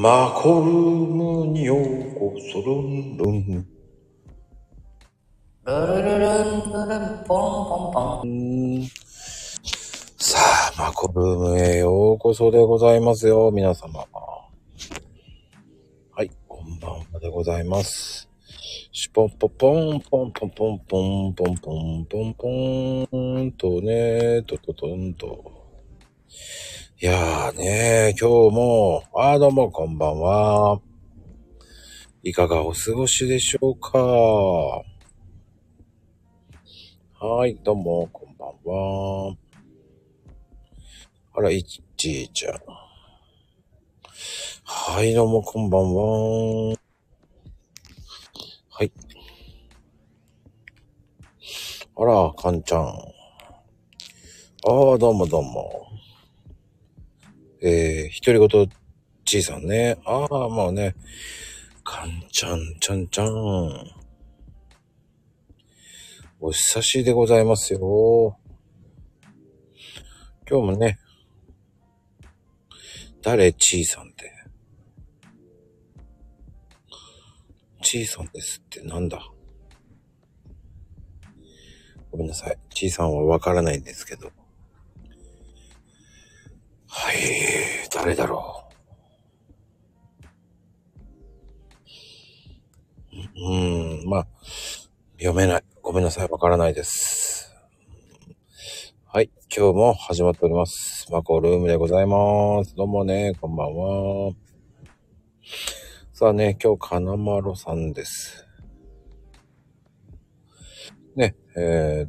マコルームにようこそルンルン。ルルルルンルルンポンポンポン。さあ、マコルームへようこそでございますよ、皆様。はい、こんばんはでございます。シュポンポポンポンポンポンポンポンポンポンポンとね、とととんと。いやーね今日も、あーどうもこんばんは。いかがお過ごしでしょうかはい、どうも、こんばんは。あら、いっちーちゃん。はい、どうも、こんばんは。はい。あら、かんちゃん。ああ、どうもどうも。えー、独り言ちいさんね。ああ、まあね。かんちゃん、ちゃんちゃん。お久しでございますよ。今日もね、誰ちいさんって。ちいさんですってなんだ？ごめんなさい。ちいさんはわからないんですけど。はい、誰だろう。うん、まあ、読めない。ごめんなさい。わからないです。はい。今日も始まっております。マコルームでございます。どうもね、こんばんは。さあね、今日、金丸さんです。ね、え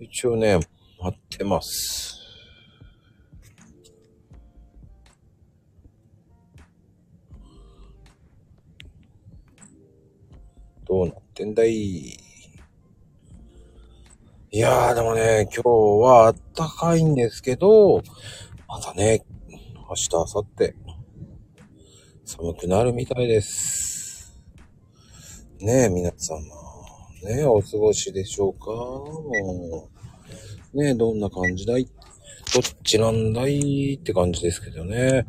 ー、一応ね、待ってます。どうなってんだい？いやー、でもね、今日はあったかいんですけど、またね、明日、明後日、寒くなるみたいです。ねえ、皆様。ねえ、お過ごしでしょうか？もう。ねえ、どんな感じだい？どっちなんだい？って感じですけどね。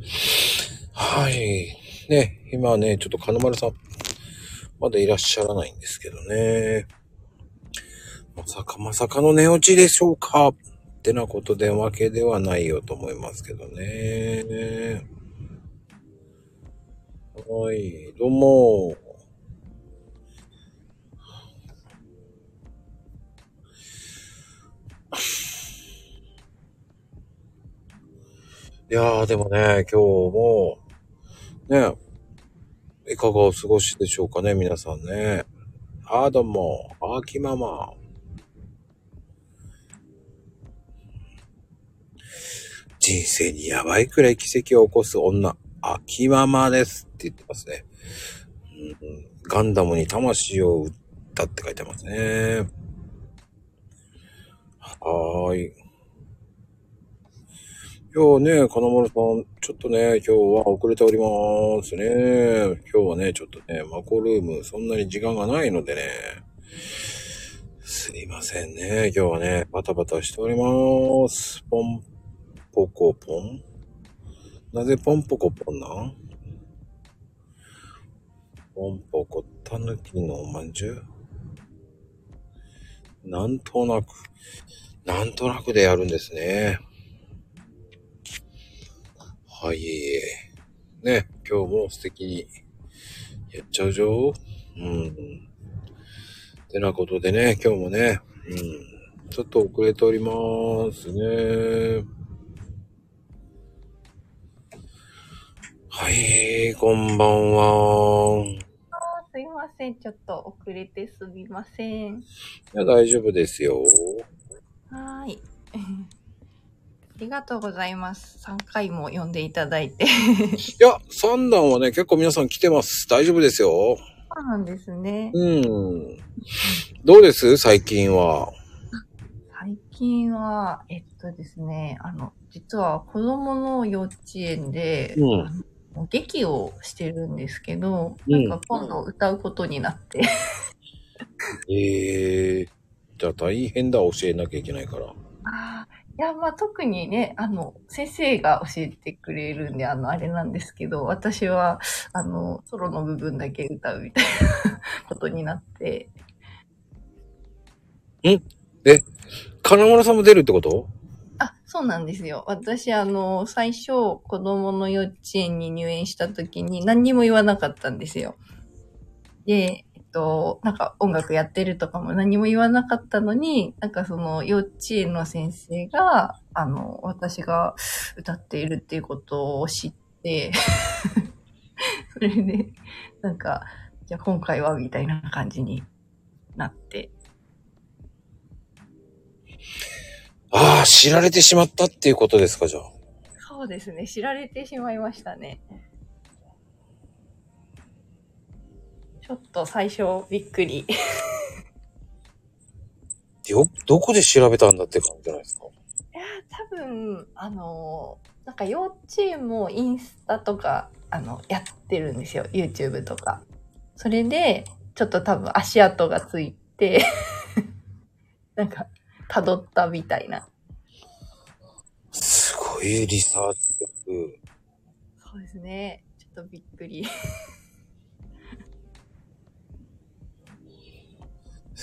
はい。ね、今ね、ちょっと金丸さん、まだいらっしゃらないんですけどね。まさかまさかの寝落ちでしょうかってなことでわけではないよと思いますけどね。はい、どうも。いやー、でもね、今日も、ね、いかがお過ごしでしょうかね、皆さんね。あー、どうも、あきママ。人生にやばいくらい奇跡を起こす女、あきママですって言ってますね。うん、ガンダムに魂を売ったって書いてますね。はーい。今日ね、金丸さん、ちょっとね、今日は遅れておりますね。今日はね、ちょっとね、マコルーム、そんなに時間がないのでね。すいませんね。今日はね、バタバタしております。ポンポコポンなぜポンポコポンなん？ポンポコタヌキのおまんじゅう？なんとなく、なんとなくでやるんですね。はい。ね、今日も素敵にやっちゃうぞ。うん。てなことでね、今日もね、うん。ちょっと遅れておりますね。はい、こんばんは。すいません。ちょっと遅れてすみません。いや、大丈夫ですよ。はーい。ありがとうございます。3回も読んでいただいて。いや、三段はね、結構皆さん来てます。大丈夫ですよ。そうなんですね。うん。どうです？最近は。最近は、えっとですね、あの、実は子供の幼稚園で、うん劇をしてるんですけど、うんなんか今度歌うことになって、ええー。じゃあ大変だ、教えなきゃいけないから。あーいや、まあ特にね、あの、先生が教えてくれるんで、あの、あれなんですけど、私は、あの、ソロの部分だけ歌うみたいなことになって。金村さんも出るってこと？あ、そうなんですよ。私、あの、最初、子供の幼稚園に入園した時に何にも言わなかったんですよ。で、と、なんか音楽やってるとかも何も言わなかったのに、なんかその幼稚園の先生が、あの、私が歌っているっていうことを知って、それで、なんか、じゃあ今回はみたいな感じになって、ああ、知られてしまったっていうことですか、じゃあ。そうですね、知られてしまいましたね。ちょっと最初びっくり。よ、どこで調べたんだって感じじゃないですか？いやー、多分、あのーなんか幼稚園もインスタとか、あの、やってるんですよ。YouTube とか。それで、ちょっと多分足跡がついて、なんか、辿ったみたいな。すごいリサーチ力。そうですね。ちょっとびっくり。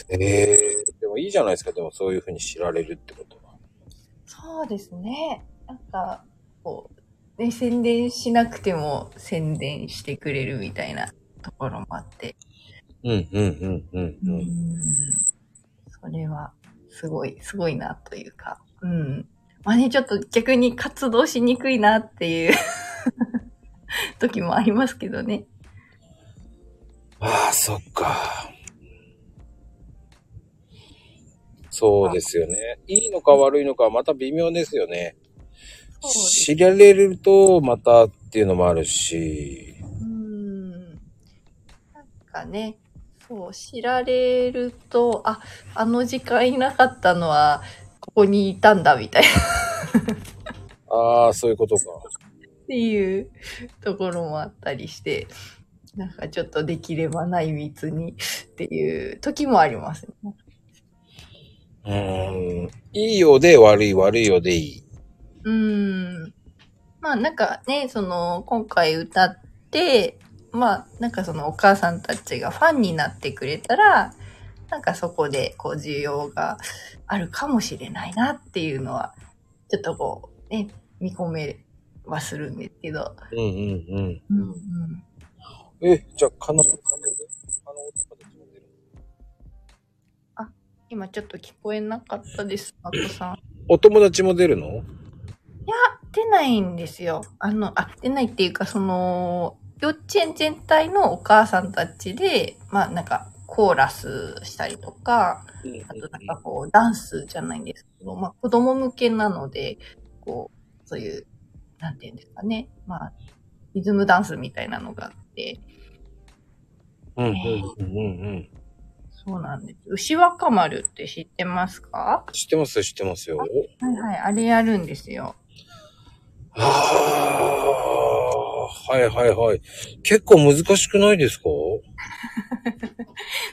ええでもいいじゃないですか、でもそういうふうに知られるってことは。そうですね。なんか、こう、ね、宣伝しなくても宣伝してくれるみたいなところもあって。うん、うん、うん、うん、うん。それは、すごい、すごいなというか。うん。まあね、ちょっと逆に活動しにくいなっていう 時もありますけどね。ああ、そっか。そうですよね。いいのか悪いのかはまた微妙ですよね。知られるとまたっていうのもあるし。うん。なんかね、そう、知られると、あ、あの時間いなかったのは、ここにいたんだ、みたいな。ああ、そういうことか。っていうところもあったりして、なんかちょっとできれば内密にっていう時もありますね。うーん。いいようで悪い、悪いようでいい。うーん。まあなんかね、その、今回歌って、まあなんかそのお母さんたちがファンになってくれたら、なんかそこでこう需要があるかもしれないなっていうのは、ちょっとこうね、見込めはするんですけど。うんうんうん。うんうん。え、じゃあ、かな、か今ちょっと聞こえなかったです、まこさん。お友達も出るの？いや、出ないんですよ。あの、あ、出ないっていうか、その、幼稚園全体のお母さんたちで、まあなんか、コーラスしたりとか、あとなんかこう、ダンスじゃないんですけど、まあ子供向けなので、こう、そういう、なんていうんですかね。まあ、リズムダンスみたいなのがあって、うんうんうんうん。そうなんです。牛若丸って知ってますか？知ってますよ、知ってますよ。はいはい、あれやるんですよ。ああ、はいはいはい。結構難しくないですか？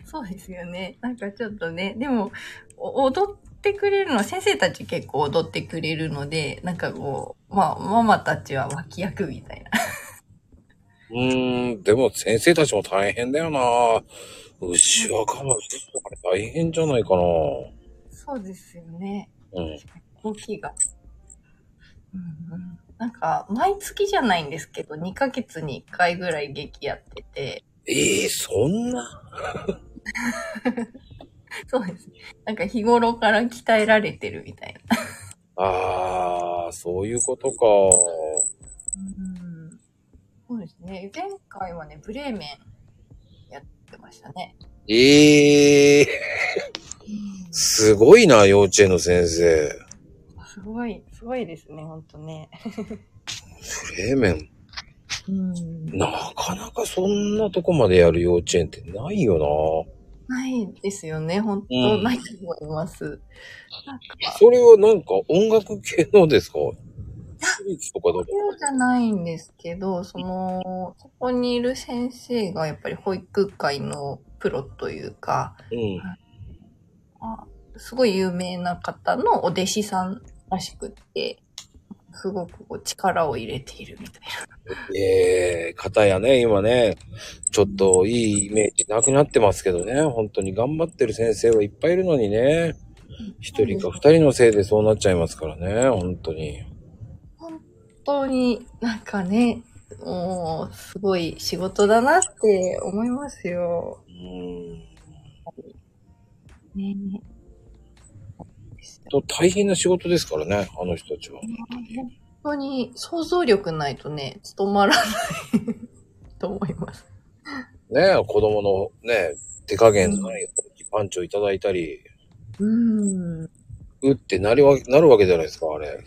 そうですよね。なんかちょっとね、でも、お踊ってくれるのは、先生たち結構踊ってくれるので、なんかこう、まあ、ママたちは脇役みたいな。うーん、でも先生たちも大変だよな。牛若丸大変じゃないかな。そうですよね。うん。動きが。うんうん、なんか、毎月じゃないんですけど、2ヶ月に1回ぐらい劇やってて、ええそんな？そうです。なんか日頃から鍛えられてるみたいな。ああ、そういうことか。うんそうですね。前回はね、ブレーメンやってましたね。ええすごいな、幼稚園の先生。すごい、すごいですね、ほんとね。フレーメン。うん。なかなかそんなとこまでやる幼稚園ってないよないですよね、ほんと、うんないと思います。なんそれはなんか音楽系のですか？私立とかだと。そうじゃないんですけど、その、そこにいる先生がやっぱり保育界のプロというか、うん。あすごい有名な方のお弟子さんらしくって、すごくこう力を入れているみたいええ方やね、今ね、ちょっといいイメージなくなってますけどね、本当に頑張ってる先生はいっぱいいるのにね、一人か二人のせいでそうなっちゃいますからね、本当に。本当になんかね、もう、すごい仕事だなって思いますよ。うん。ねと大変な仕事ですからね、あの人たちは。本当に想像力ないとね、務まらないと思います。ね子供のね、手加減のないパンチをいただいたり、うん。うん。うってなりわなるわけじゃないですか、あれ。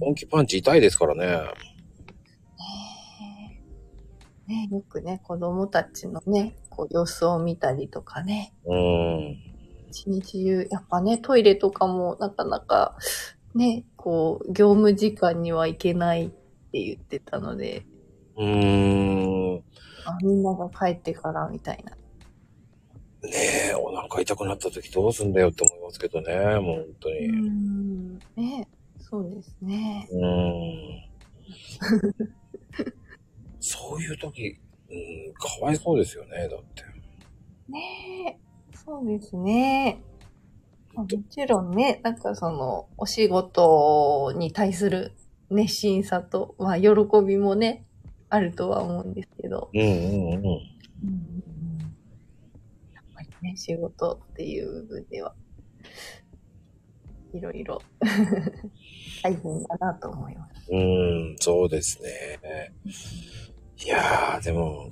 本気パンチ痛いですからね。ねよくね、子供たちのね、こう様子を見たりとかね、うん。一日中、やっぱね、トイレとかもなかなか、ね、こう、業務時間には行けないって言ってたので、うーん。あみんなが帰ってからみたいな。ねえ、お腹痛くなった時どうすんだよって思いますけどね、もう本当に。ん。ね、そうですね。うーん。そういう時、うん、かわいそうですよね、だって。ねそうですね。まあもちろんね、なんかその、お仕事に対する熱心さと、まあ、喜びもね、あるとは思うんですけど、うんうんうん。やっぱりね、仕事っていう部分では、いろいろ大変だなと思います。うーん、そうですね。いやー、でも、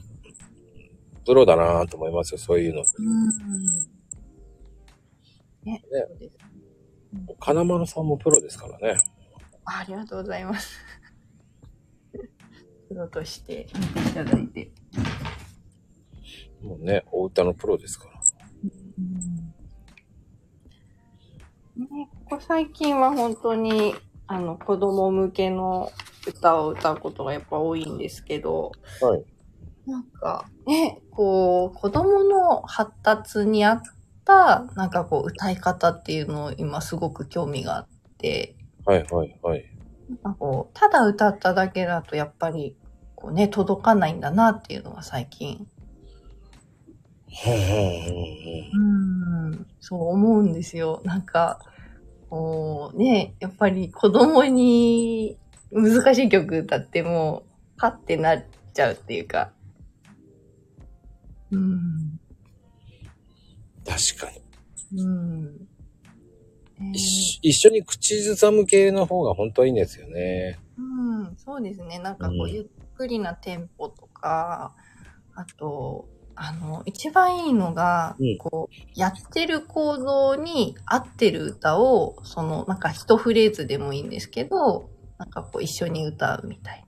プロだなと思いますよ、そういうの。うん。ね、そうです。金丸さんもプロですからね。ありがとうございます。プロとして見ていただいて。もうね、お歌のプロですから。ね、ここ最近は本当に、あの、子供向けの歌を歌うことがやっぱ多いんですけど、はい。なんか、ね、こう、子供の発達に合った、なんかこう、歌い方っていうのを今すごく興味があって、はいはいはい。なんかこう、ただ歌っただけだとやっぱり、こうね、届かないんだなっていうのが最近ふんふんふんふんうん、そう思うんですよ。なんか、こうね、やっぱり子供に難しい曲歌っても、パってなっちゃうっていうか。うん。確かに。うん。ね一一緒に口ずさむ系の方が本当はいいんですよね。うん、そうですね。なんかこう、うんゆっくりなテンポとか、あと、あの、一番いいのが、うんこう、やってる行動に合ってる歌を、その、なんか一フレーズでもいいんですけど、なんかこう、一緒に歌うみたい。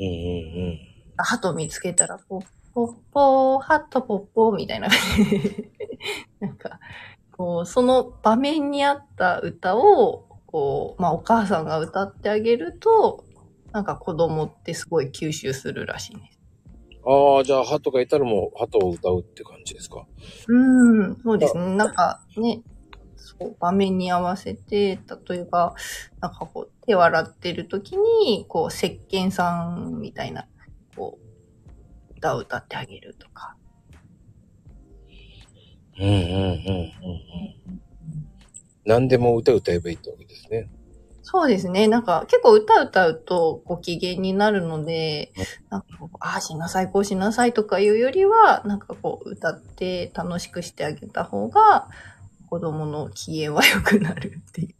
うんうんハト見つけたら、ポッポッポー、ハットポッポーみたいな感じで。なんか、こう、その場面に合った歌を、こう、まあ、お母さんが歌ってあげると、なんか子供ってすごい吸収するらしいんです。うん。ああ、じゃあ、ハトがいたらもう、ハトを歌うって感じですか？うん、そうですね。なんかね、そう、場面に合わせて、例えば、なんかこう、手を洗ってる時に、こう、石鹸さんみたいな、こう、歌を歌ってあげるとか。うんうんうんうんうん。何でも歌歌えばいいってわけですね。そうですね。なんか結構歌歌うとご機嫌になるのでうん、なんかこう、ああしなさい、こうしなさいとかいうよりは、なんかこう歌って楽しくしてあげた方が、子供の機嫌は良くなるっていう。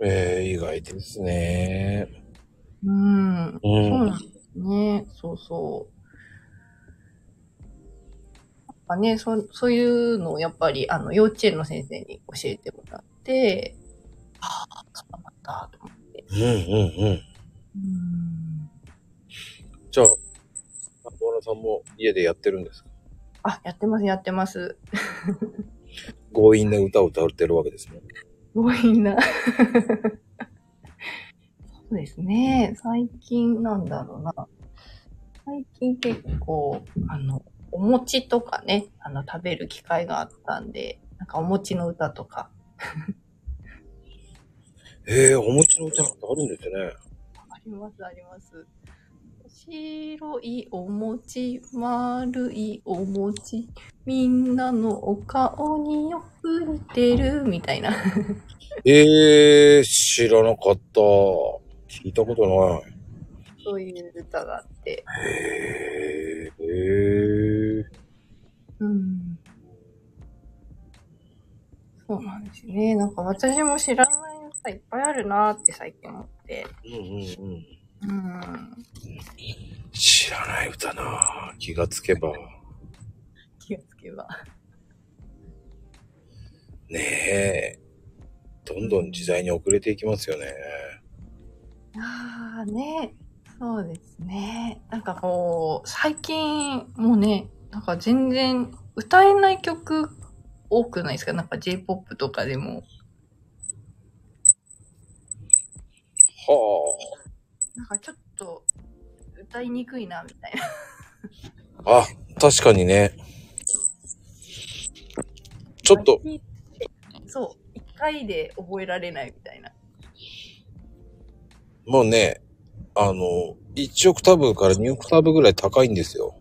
ええ意外ですね。うん。う。そうんなんですね。そうそう。やっぱね、そそういうのをやっぱり、あの、幼稚園の先生に教えてもらって、ああ、そうなんだ、と思って。うんうんうん。うん。じゃあ、中村さんも家でやってるんですか？あ、やってます、やってます。強引な歌を歌ってるわけですね。強引な。そうですね。最近なんだろうな。最近結構、あの、お餅とかね、あの、食べる機会があったんで、なんかお餅の歌とかええー、お餅の歌なんてあるんですね。あります、あります。白いお餅、丸いお餅、みんなのお顔によく似てる、みたいな。ええー、知らなかった。聞いたことない。そういう歌があって。へえ、へえ。うん。そうなんですね。なんか私も知らない歌いっぱいあるなーって最近思って。うんうんうん。うん。知らない歌な気がつけば。気がつけば。ねえ。どんどん時代に遅れていきますよね。ああね。そうですね。なんかこう、最近もうね、なんか全然歌えない曲多くないですか？なんか J-POP とかでも。はなんかちょっと歌いにくいな、みたいな。あ。あ、確かにね。ちょっと、そう。一回で覚えられないみたいな。もうね、あの、1オクターブから2オクターブぐらい高いんですよ。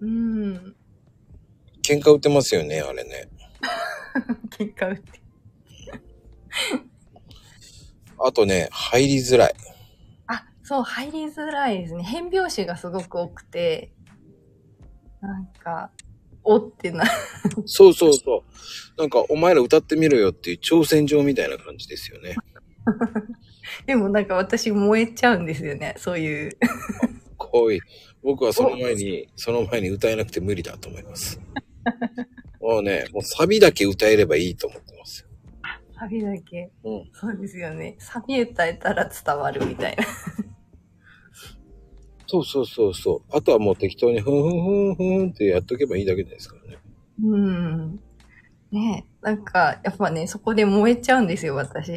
うん。喧嘩売ってますよね、あれね。喧嘩打って。あとね、入りづらい。あ、そう、入りづらいですね。変拍子がすごく多くて、なんか、おってな、そうそうそう。なんか、お前ら歌ってみろよっていう挑戦状みたいな感じですよね。でもなんか私燃えちゃうんですよね。そういう。こい。僕はその前に、その前に歌えなくて無理だと思います。もうね、もうサビだけ歌えればいいと思って。サビだけ。うん。そうですよね。サビ歌えたら伝わるみたいな。そうそうそうそう。あとはもう適当にふんふんふんふんってやっとけばいいだけですからね。うん。ねえ。なんか、やっぱね、そこで燃えちゃうんですよ、私。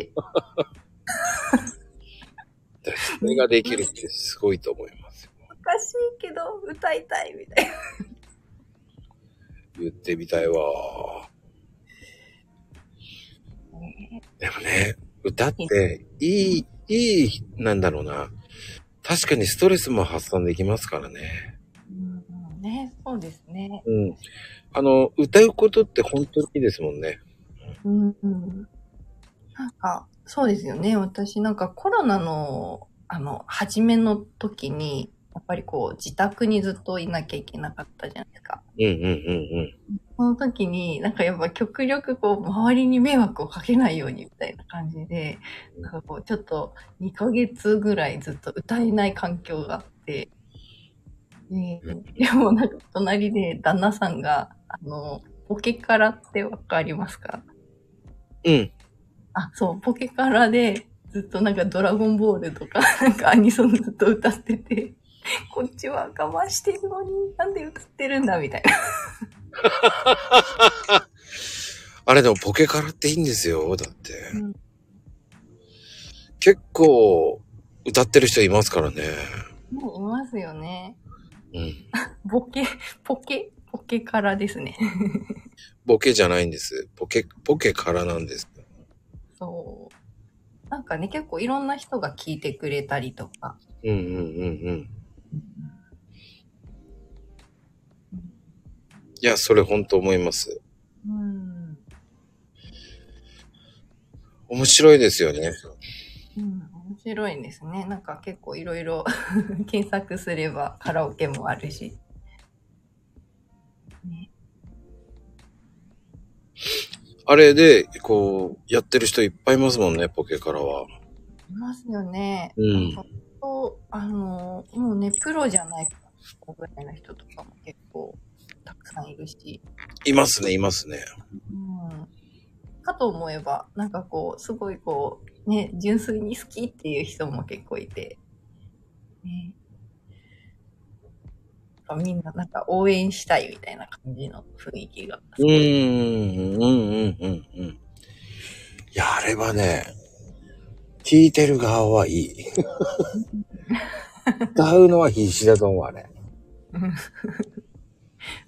でそれができるってすごいと思いますよ。おかしいけど、歌いたいみたいな。言ってみたいわ。でもね、歌って、いい、いい、なんだろうな。確かにストレスも発散できますからね。うん、ねそうですね。うん。あの、歌うことって本当にいいですもんね。うん、うん。なんか、そうですよね。私なんかコロナの、あの、初めの時に、やっぱりこう、自宅にずっといなきゃいけなかったじゃないですか。うんうんうんその時に、なんかやっぱ極力こう、周りに迷惑をかけないようにみたいな感じで、なんかこう、ちょっと2ヶ月ぐらいずっと歌えない環境があって、ででもなんか隣で旦那さんが、あの、ポケカラってわかりますか？うん。うん。あ、そう、ポケカラでずっとなんかドラゴンボールとか、なんかアニソンずっと歌ってて、こっちは我慢してるのになんで歌ってるんだみたいな。あれでもポケカラっていいんですよ。だって。うん結構歌ってる人いますからね。ねいますよね。うん。ボケ、ポケ、ポケカラですね。ボケじゃないんです。ポケ、ポケからなんです。そう。なんかね、結構いろんな人が聞いてくれたりとか。うんうんうんうん。いや、それ本当思います。うん。面白いですよね。うん、面白いですね。なんか結構いろいろ検索すればカラオケもあるし。ね、あれで、こう、やってる人いっぱいいますもんね、ポケからは。いますよね。うん。と、あの、もうね、プロじゃないぐらいの人とかも結構たくさんいるし。いますね、いますね。うん。かと思えば、なんかこう、すごいこう、ね、純粋に好きっていう人も結構いて。ね。みんななんか応援したいみたいな感じの雰囲気が。うーん、うん、うん、うん、うん。いや、あれはね、聞いてる側はいい。歌うのは必死だと思う、あれ。う ん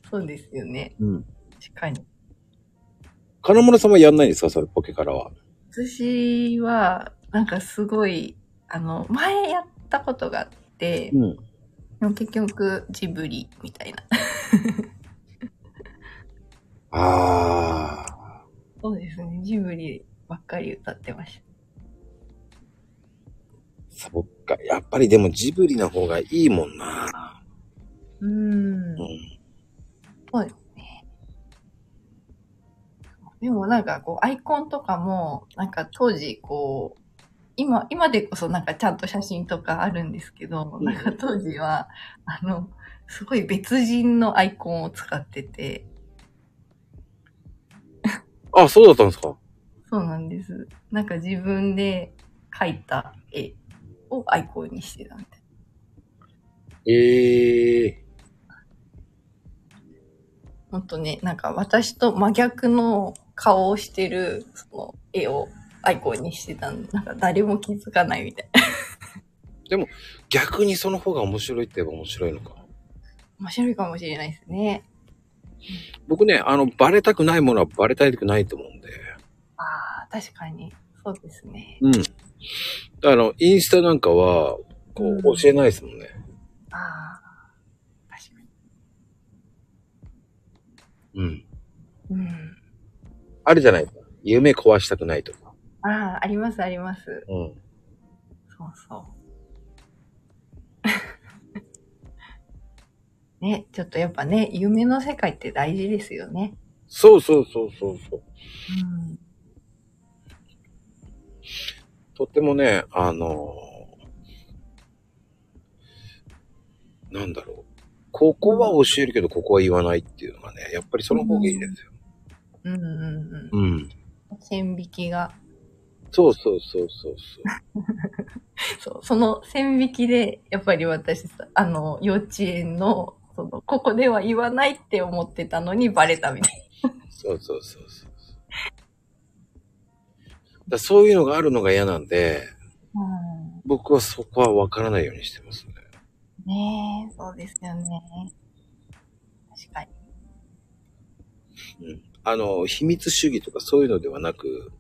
そうですよね。うん。確かに。金村さんはやんないんですか？それ、ポケからは。私は、なんかすごい、あの、前やったことがあって、うん。でも結局ジブリみたいな。ああ。そうですね、ジブリばっかり歌ってました。そっか。やっぱりでもジブリの方がいいもんな。うーんう。ん。そうですね。でもなんかこう、アイコンとかも、なんか当時こう、今、今でこそなんかちゃんと写真とかあるんですけど、うんなんか当時は、あの、すごい別人のアイコンを使ってて、あ、そうだったんですか？そうなんです。なんか自分で描いた絵をアイコンにしてたみたいええほんとね、なんか私と真逆の顔をしてるその絵をアイコンにしてたんで、なんか誰も気づかないみたいな。逆にその方が面白いって言えば面白いのか。面白いかもしれないですね。僕ね、あの、バレたくないものはバレたくないと思うんで。ああ、確かに。そうですね。うん。あの、インスタなんかは、こうんう、教えないですもんね。ああ、確かに。うん。うん。あるじゃないですか。夢壊したくないとか。ああ、ありますあります。うん。そうそう。ね、ちょっとやっぱね、夢の世界って大事ですよね。そうそうそうそうそう。うん。とってもね、あのーなんだろう。ここは教えるけど、ここは言わないっていうのがね、やっぱりその方がいいですよ。うんうんうん。うん。線引きが。そうそうそうそうそう。そう、その線引きで、やっぱり私さ、あの、幼稚園の、その、ここでは言わないって思ってたのにバレたみたいそうそうそうそう。だそういうのがあるのが嫌なんで、な。僕はそこは分からないようにしてますね。うん。ねえ、そうですよね。確かに。うん。あの、秘密主義とかそういうのではなく、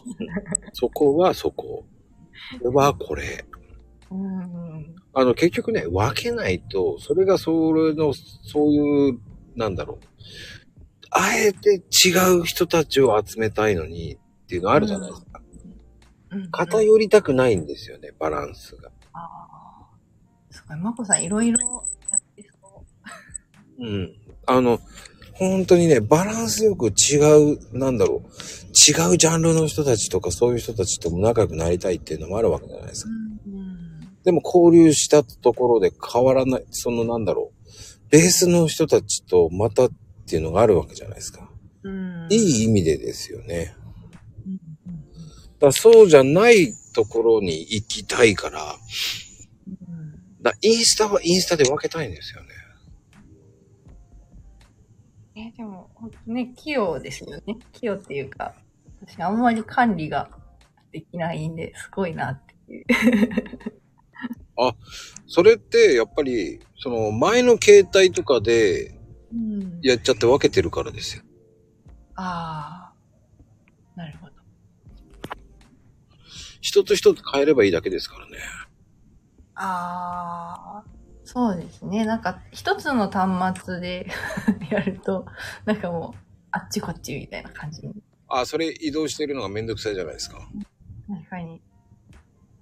そこはそこ。これはこれ。うん。あの、結局ね、分けないと、それがそれの、そういう、なんだろう。あえて違う人たちを集めたいのにっていうのあるじゃないですか。うん。偏りたくないんですよね、バランスが。ああ。すごい、まこさんいろいろやってそうん。あの、本当にね、バランスよく違う、なんだろう。違うジャンルの人たちとかそういう人たちとも仲良くなりたいっていうのもあるわけじゃないですう。か。うん。でも交流したところで変わらない、そのなんだろう。ベースの人たちとまたっていうのがあるわけじゃないですか。うん。いい意味でですよね。うんうんだそうじゃないところに行きたいから、うん。だインスタはインスタで分けたいんですよね。え、でも、ほんとね、器用ですよね。器用っていうか、私あんまり管理ができないんで、すごいなっていう。それってやっぱり、その前の携帯とかでうん。やっちゃって分けてるからですよ。ああ。なるほど。一つ一つ変えればいいだけですからね。ああ。そうですね。なんか、一つの端末で やると、なんかもう、あっちこっちみたいな感じに。あ、それ移動してるのがめんどくさいじゃないですか。確かに。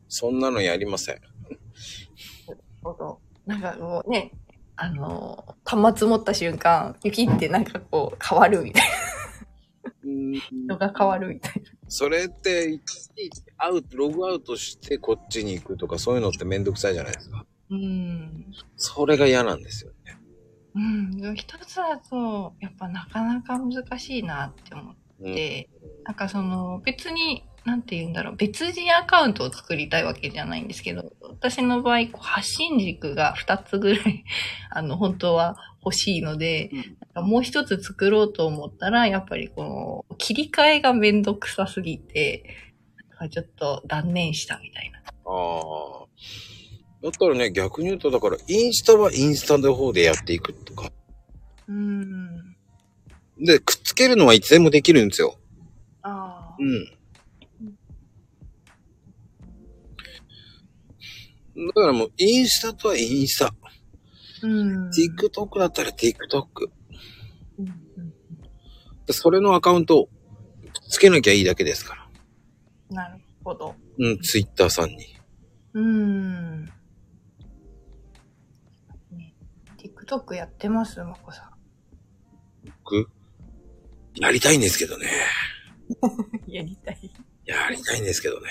そんなのやりません。ほど。なんかこうね、あの、端末持った瞬間、雪ってなんかこう変わるみたいな。人が変わるみたいな。それって、いちいちアウト、ログアウトしてこっちに行くとかそういうのってめんどくさいじゃないですか。うん。それが嫌なんですよね。うん。一つだと、やっぱなかなか難しいなって思っうん。て、なんかその別に、なんて言うんだろう、別人アカウントを作りたいわけじゃないんですけど、私の場合、こう発信軸が2つぐらい、あの、本当は欲しいので、うんもう一つ作ろうと思ったら、やっぱりこの、切り替えがめんどくさすぎて、ちょっと断念したみたいな。ああ。だったらね、逆に言うと、だから、インスタはインスタの方でやっていくとか、うん。で、くっつけるのはいつでもできるんですよ。ああう。ん。だからもう、インスタとはインスタ。うん。TikTok だったら TikTok。それのアカウントをつけなきゃいいだけですから。なるほど。うん、Twitter さんに。うん。ね TikTok やってますまこさ僕、やりたいんですけどね。ん。やりたい。やりたいんですけどね。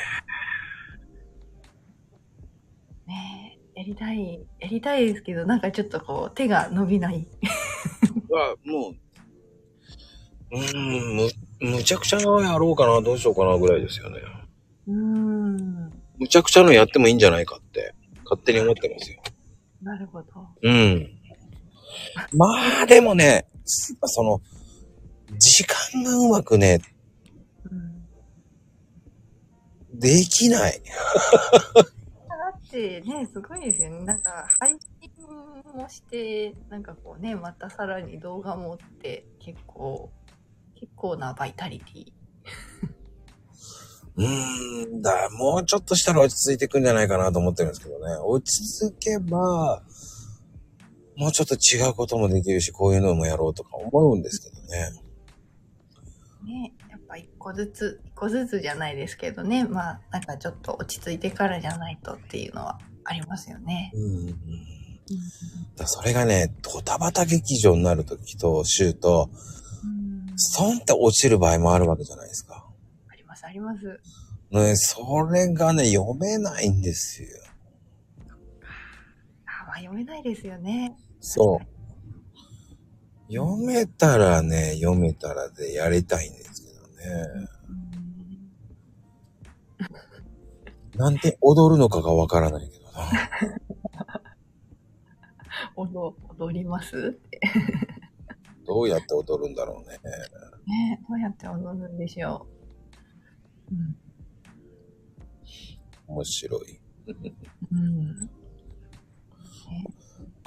ねえ、やりたい、やりたいですけど、なんかちょっとこう、手が伸びない。は、もう、うーん、む、むちゃくちゃなやろうかな、どうしようかなぐらいですよね。うーん。むちゃくちゃのやってもいいんじゃないかって、勝手に思ってますよ。なるほど。うん。まあ、でもね、その、時間がうまくね、うん。できない。だってね、すごいですよね。なんか、配信もして、なんかこうね、またさらに動画もって、結構、結構なバイタリティ。うーんだ、もうちょっとしたら落ち着いてくんじゃないかなと思ってるんですけどね。落ち着けば、もうちょっと違うこともできるし、こういうのもやろうとか思うんですけどね。ね、やっぱ一個ずつ、一個ずつじゃないですけどね、まあ、なんかちょっと落ち着いてからじゃないとっていうのはありますよね。うんうん。だそれがね、ドタバタ劇場になるときと、週と、うん。って落ちる場合もあるわけじゃないですか。あります、あります。ね、それがね、読めないんですよ。あ、まあ読めないですよね。そう。読めたらね、読めたらでやりたいんですけどね。なんで踊るのかがわからないけどな。踊踊りますどうやって踊るんだろうね。ねどうやって踊るんでしょう。うん。面白い。うん。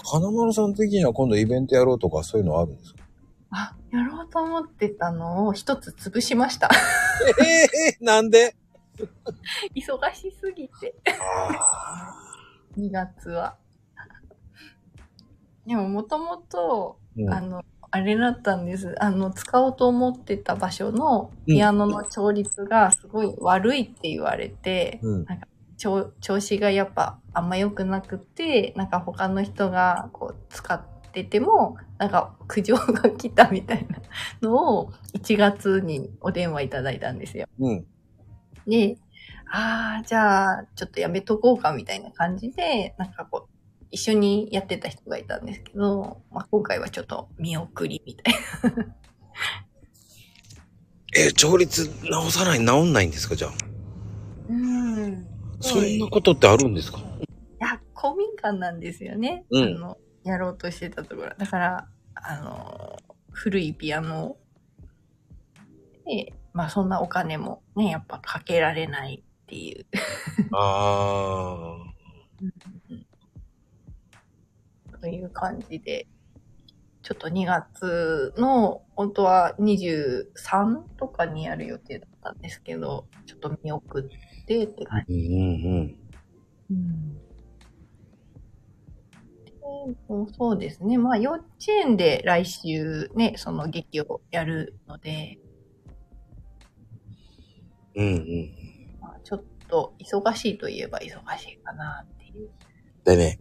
金丸さん的には今度イベントやろうとかそういうのあるんですか？あ、やろうと思ってたのを一つ潰しました。ええなんで？忙しすぎて、あ2月は。でももともと、ーうんあの、あれだったんです。あの、使おうと思ってた場所のピアノの調律がすごい悪いって言われて、うん。調調子がやっぱあんま良くなくて、なんか他の人がこう使ってても、なんか苦情が来たみたいなのを1月にお電話いただいたんですよ。うん。で、ああ、じゃあちょっとやめとこうかみたいな感じで、なんかこう、一緒にやってた人がいたんですけど、まあ、今回はちょっと見送りみたいな。え、調律直さない、直んないんですかじゃあ？うん。そんなことってあるんですか？いや、公民館なんですよね。うんあの、やろうとしてたところ。だから、あの、古いピアノで、まあそんなお金もね、やっぱかけられないっていう。あという感じで、ちょっと2月の、本当は23とかにやる予定だったんですけど、ちょっと見送ってって感ー。うんうんじ。うん。でもそうですね。まあ幼稚園で来週ね、その劇をやるので、うん。うんうん。まあ、ちょっと忙しいといえば忙しいかなっていう。でね、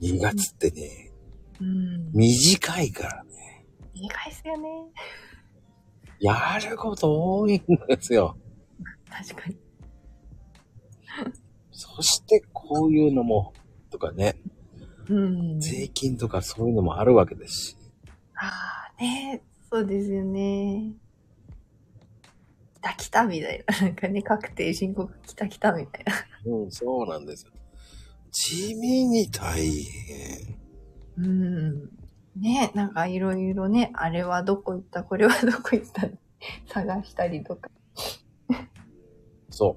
2月ってね、うん。短いからね、短いですよね。やること多いんですよ。確かに。そしてこういうのも、とかね、うん。税金とかそういうのもあるわけですし。ああ、ねそうですよね。来た来たみたいな。なんかね、確定申告来た来たみたいな。うん、そうなんですよ。地味に大変。うん。ねなんかいろいろね、あれはどこ行った、これはどこ行った、探したりとか。そ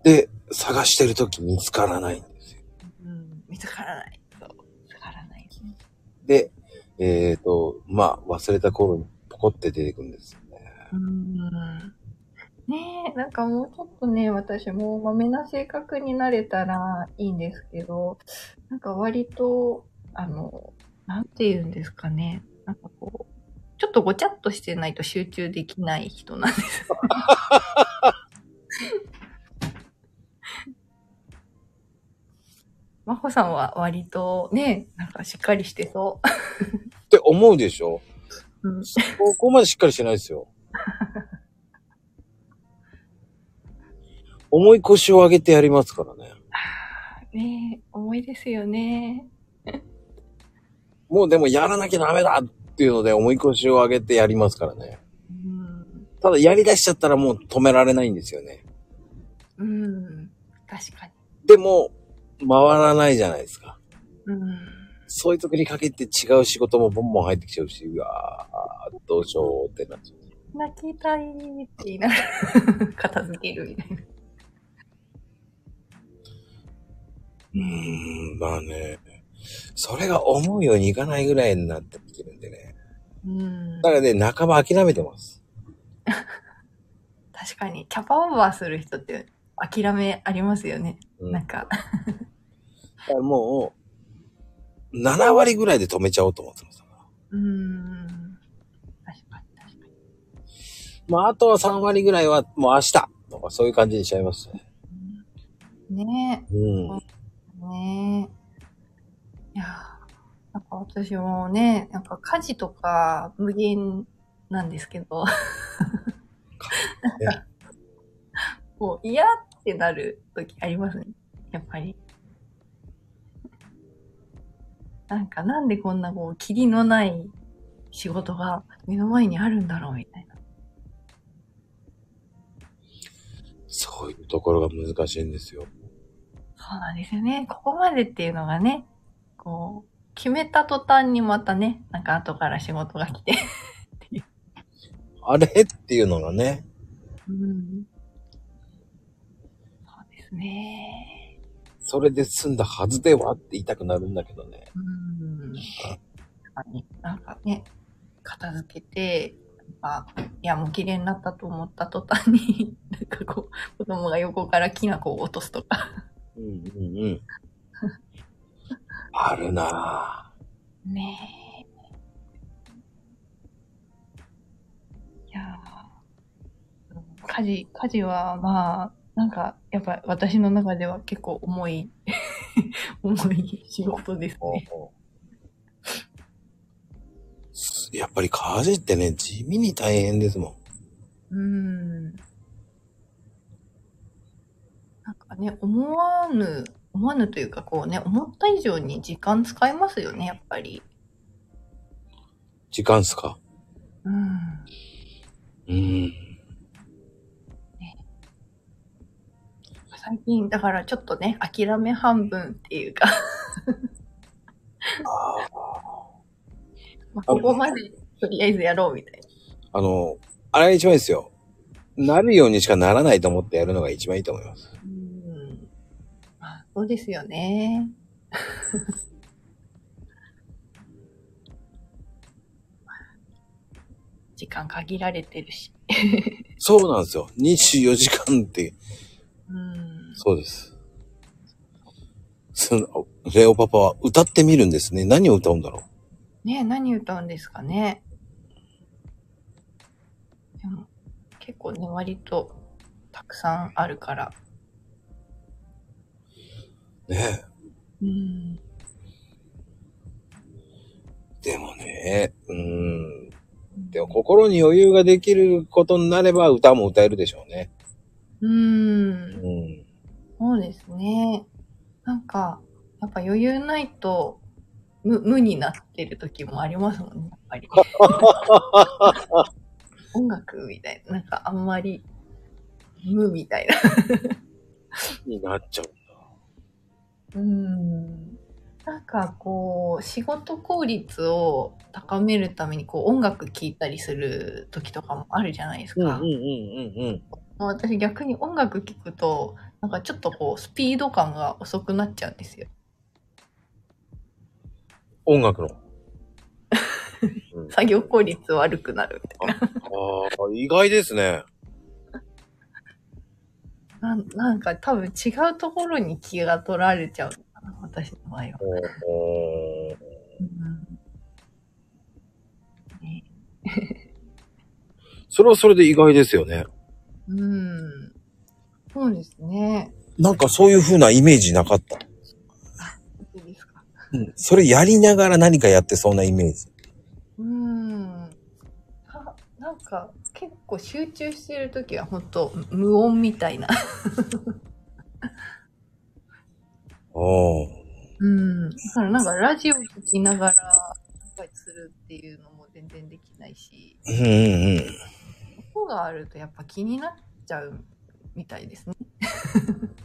う。で、探してるとき見つからないんですよ。うん。見つからない。そう。見つからないですね。で、えっ、ー、と、まあ、忘れた頃にポポって出てくるんですよね。うん。ねえ、なんかもうちょっとね、私もまめな性格になれたらいいんですけど、なんか割と、あの、なんて言うんですかね。なんかこう、ちょっとごちゃっとしてないと集中できない人なんです。まほさんは割とね、なんかしっかりしてそって思うでしょ？う。うん。ここまでしっかりしてないですよ。重い腰を上げてやりますからね。ねえ、重いですよね。もうでもやらなきゃダメだっていうので重い腰を上げてやりますからね。うん。ただやり出しちゃったらもう止められないんですよね。うん。確かに。でも、回らないじゃないですか。うん。そういう時にかけて違う仕事もボンボン入ってきちゃうし、うわー、どうしようってなっちゃう。泣きたいって言いながら 片付けるみたいな。うーん、まあね。それが思うようにいかないぐらいになってきてるんでね。うん。だからね、半ば諦めてます。確かに、キャパオーバーする人って諦めありますよね。うん。なんか、だからもう、7割ぐらいで止めちゃおうと思ってます。うん。確かに、確かに。まあ、あとは3割ぐらいはもう明日とかそういう感じにしちゃいますね。ねうん。え、ねえ。いやーなんか私もね、なんか家事とか無限なんですけど、なんかもう嫌ってなる時ありますね。やっぱり。なんかなんでこんなこう、霧のない仕事が目の前にあるんだろうみたいな。そういうところが難しいんですよ。そうなんですよね。ここまでっていうのがね、こう、決めた途端にまたね、なんか後から仕事が来て。あれっていうのがね。うん。そうですね。それで済んだはずではって言いたくなるんだけどね。うん。なんかね、片付けて、なんかいや、もう綺麗になったと思った途端に、なんかこう、子供が横からきな粉を落とすとか。うんうんうん。あるなぁ。ねえ。いやー家事、家事はまあ、なんか、やっぱ私の中では結構重い、重い仕事ですね。やっぱり家事ってね、地味に大変ですもん。うん。なんかね、思わぬ、思わぬというかこうね、思った以上に時間使いますよね、やっぱり。時間っすか？うん。うん。最近、だからちょっとね、諦め半分っていうか、あまあ、ここまでとりあえずやろうみたいな。あの、あれが一番いいですよ。なるようにしかならないと思ってやるのが一番いいと思います。そうですよね。時間限られてるし。そうなんですよ。24時間って、うん。そうです。そのレオパパは歌ってみるんですね。何を歌うんだろねえ、何歌うんですかね。でも、結構ね、割とたくさんあるから。う。ねうん。え。でもね、うん。でも心に余裕ができることになれば歌も歌えるでしょうね。うんう。ん。そうですね。なんか、やっぱ余裕ないと、無、無になってる時もありますもんね、やっぱり。音楽みたいな。なんかあんまり、無みたいな。になっちゃう。うん。なんかこう、仕事効率を高めるためにこう音楽聴いたりする時とかもあるじゃないですか。うんうんうんうん私逆に音楽聴くと、なんかちょっとこうスピード感が遅くなっちゃうんですよ。音楽の？作業効率悪くなるみたいな。ああ、意外ですね。なんなんか多分違うところに気が取られちゃうのかな、私の場合は。うんねそれはそれで意外ですよね。うん。そうですね。なんかそういう風なイメージなかった。いいですか。うん。それやりながら何かやってそうなイメージ。うん。たなんか結構集中してるときは本当無音みたいな。おーうん。だからなんかラジオ聞きながらなんかするっていうのも全然できないし、うんうんうん。音があるとやっぱ気になっちゃうみたいですね。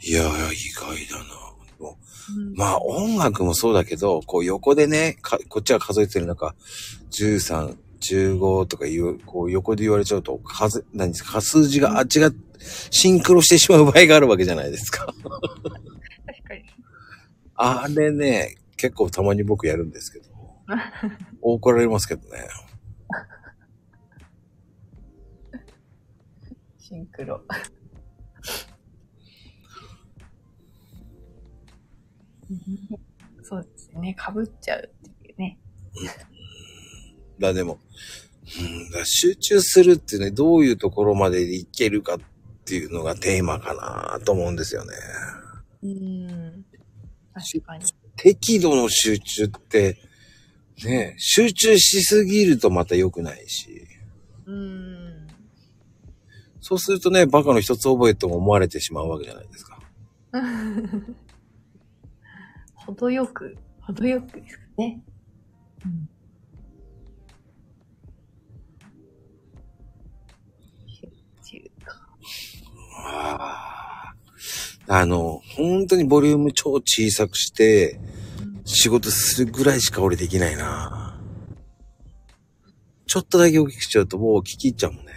いやいや、意外だな。もうまあ音楽もそうだけど、こう横でね、かこっちは数えてる中、13、15とか言う、こう横で言われちゃうと、数、何ですか、数字が、あっちがシンクロしてしまう場合があるわけじゃないですか。確かに。あれね、結構たまに僕やるんですけど、怒られますけどね。シンクロ。そうですね。かぶっちゃうっていうね。だでも、うん、だ集中するってね、どういうところまでいけるかっていうのがテーマかなと思うんですよね。うん。確かに。適度の集中って、ね、集中しすぎるとまた良くないし、うん。そうするとね、バカの一つ覚えと思われてしまうわけじゃないですか。程よく、程よくですかね。うん。集中か。あああの、本当にボリューム超小さくして、仕事するぐらいしか俺できないな。ちょっとだけ大きくしちゃうともう聞き入っちゃうもんね。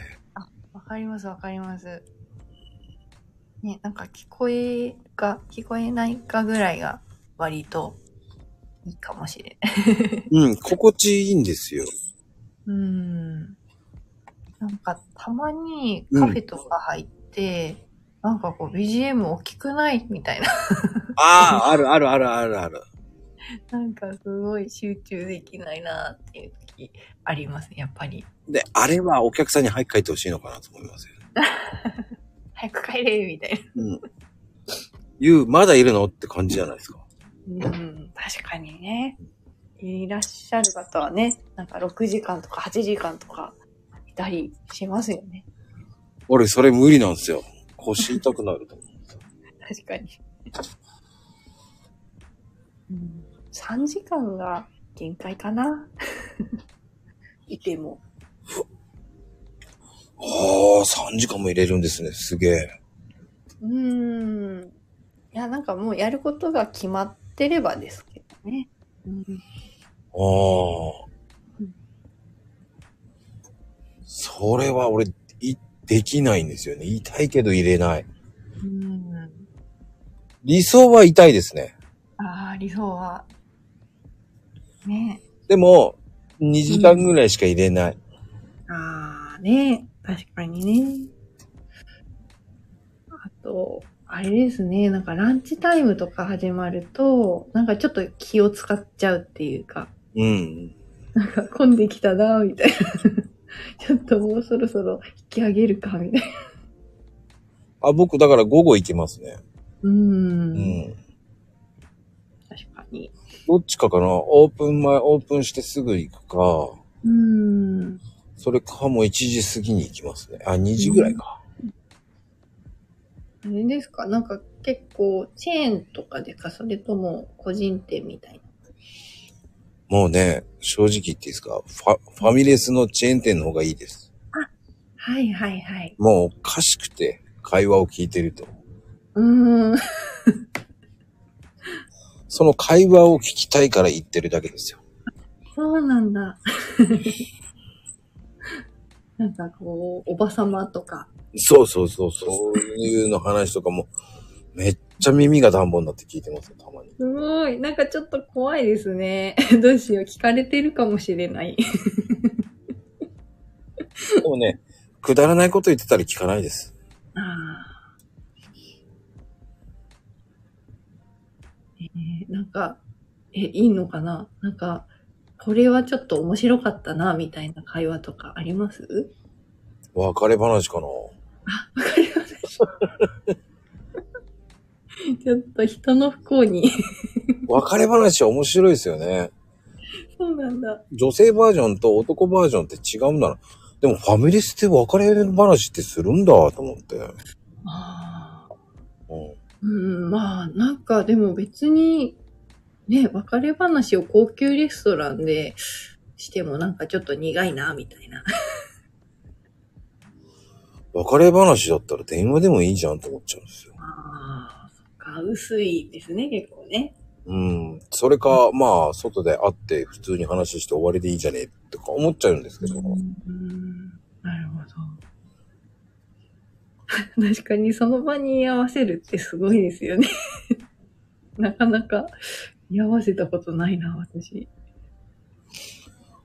わかります、わかります。ね、なんか聞こえが、聞こえないかぐらいが割といいかもしれない。うん、心地いいんですよ。うん。なんかたまにカフェとか入って、なんかこう BGM 大きくないみたいな。ああ、あるあるあるあるある。なんかすごい集中できないなっていう時あります、やっぱり。で、あれはお客さんに早く帰ってほしいのかなと思いますよ。早く帰れみたいうん。言う、まだいるの？って感じじゃないですか。な。うん、確かにね。いらっしゃる方はね、なんか6時間とか8時間とかいたりしますよね。俺、それ無理なんですよ。腰痛くなると思う。確かに。うん、3時間が限界かな。いても。ああ、3時間も入れるんですね。すげえ。うーん。いや、なんかもうやることが決まってればですけどね。うん、ああ。それは俺、い、できないんですよね。痛いけど入れない。うん。理想は痛いですね。ああ、理想は。ねでも、2時間ぐらいしか入れない。ああ、ね確かにね。あと、あれですね、なんかランチタイムとか始まると、なんかちょっと気を使っちゃうっていうか、うん。なんか混んできたな、みたいな。ちょっともうそろそろ引き上げるか、みたいな。あ、僕、だから午後行きますね。うー。うんん。確かに。どっちかかな？オープン前、オープンしてすぐ行くか。うーん。それかもう1時過ぎに行きますね。あ、2時ぐらいか。あれですか？なんか結構チェーンとかですか？それとも個人店みたいな？もうね、正直言っていいですか？ファ、ファミレスのチェーン店の方がいいです。はいはいはい。もうおかしくて、会話を聞いてると。うーん。その会話を聞きたいから言ってるだけですよ。そうなんだ。なんかこう、おばさまとか。そうそうそう、そういうの話とかも、めっちゃ耳が暖房になって聞いてますよ、たまに。すごい。なんかちょっと怖いですね。どうしよう。聞かれてるかもしれない。でもね、くだらないこと言ってたら聞かないです。ああ。えーなんか、え、いいのかな？なんか、これはちょっと面白かったな、みたいな会話とかあります？別れ話かな。あ、わかります。ちょっと人の不幸に。別れ話は面白いですよね。そうなんだ。女性バージョンと男バージョンって違うんだな。でもファミレスって別れ話ってするんだと思って。ああ。うん、うん、まあ、なんかでも別に、ね、別れ話を高級レストランでしてもなんかちょっと苦いな、みたいな。別れ話だったら電話でもいいじゃんと思っちゃうんですよ。ああ、そっか、薄いですね、結構ね。うん。それか、まあ、外で会って普通に話して終わりでいいじゃねえとか思っちゃうんですけど。うん、なるほど。確かにその場に居合わせるってすごいですよね。なかなか居合わせたことないな、私。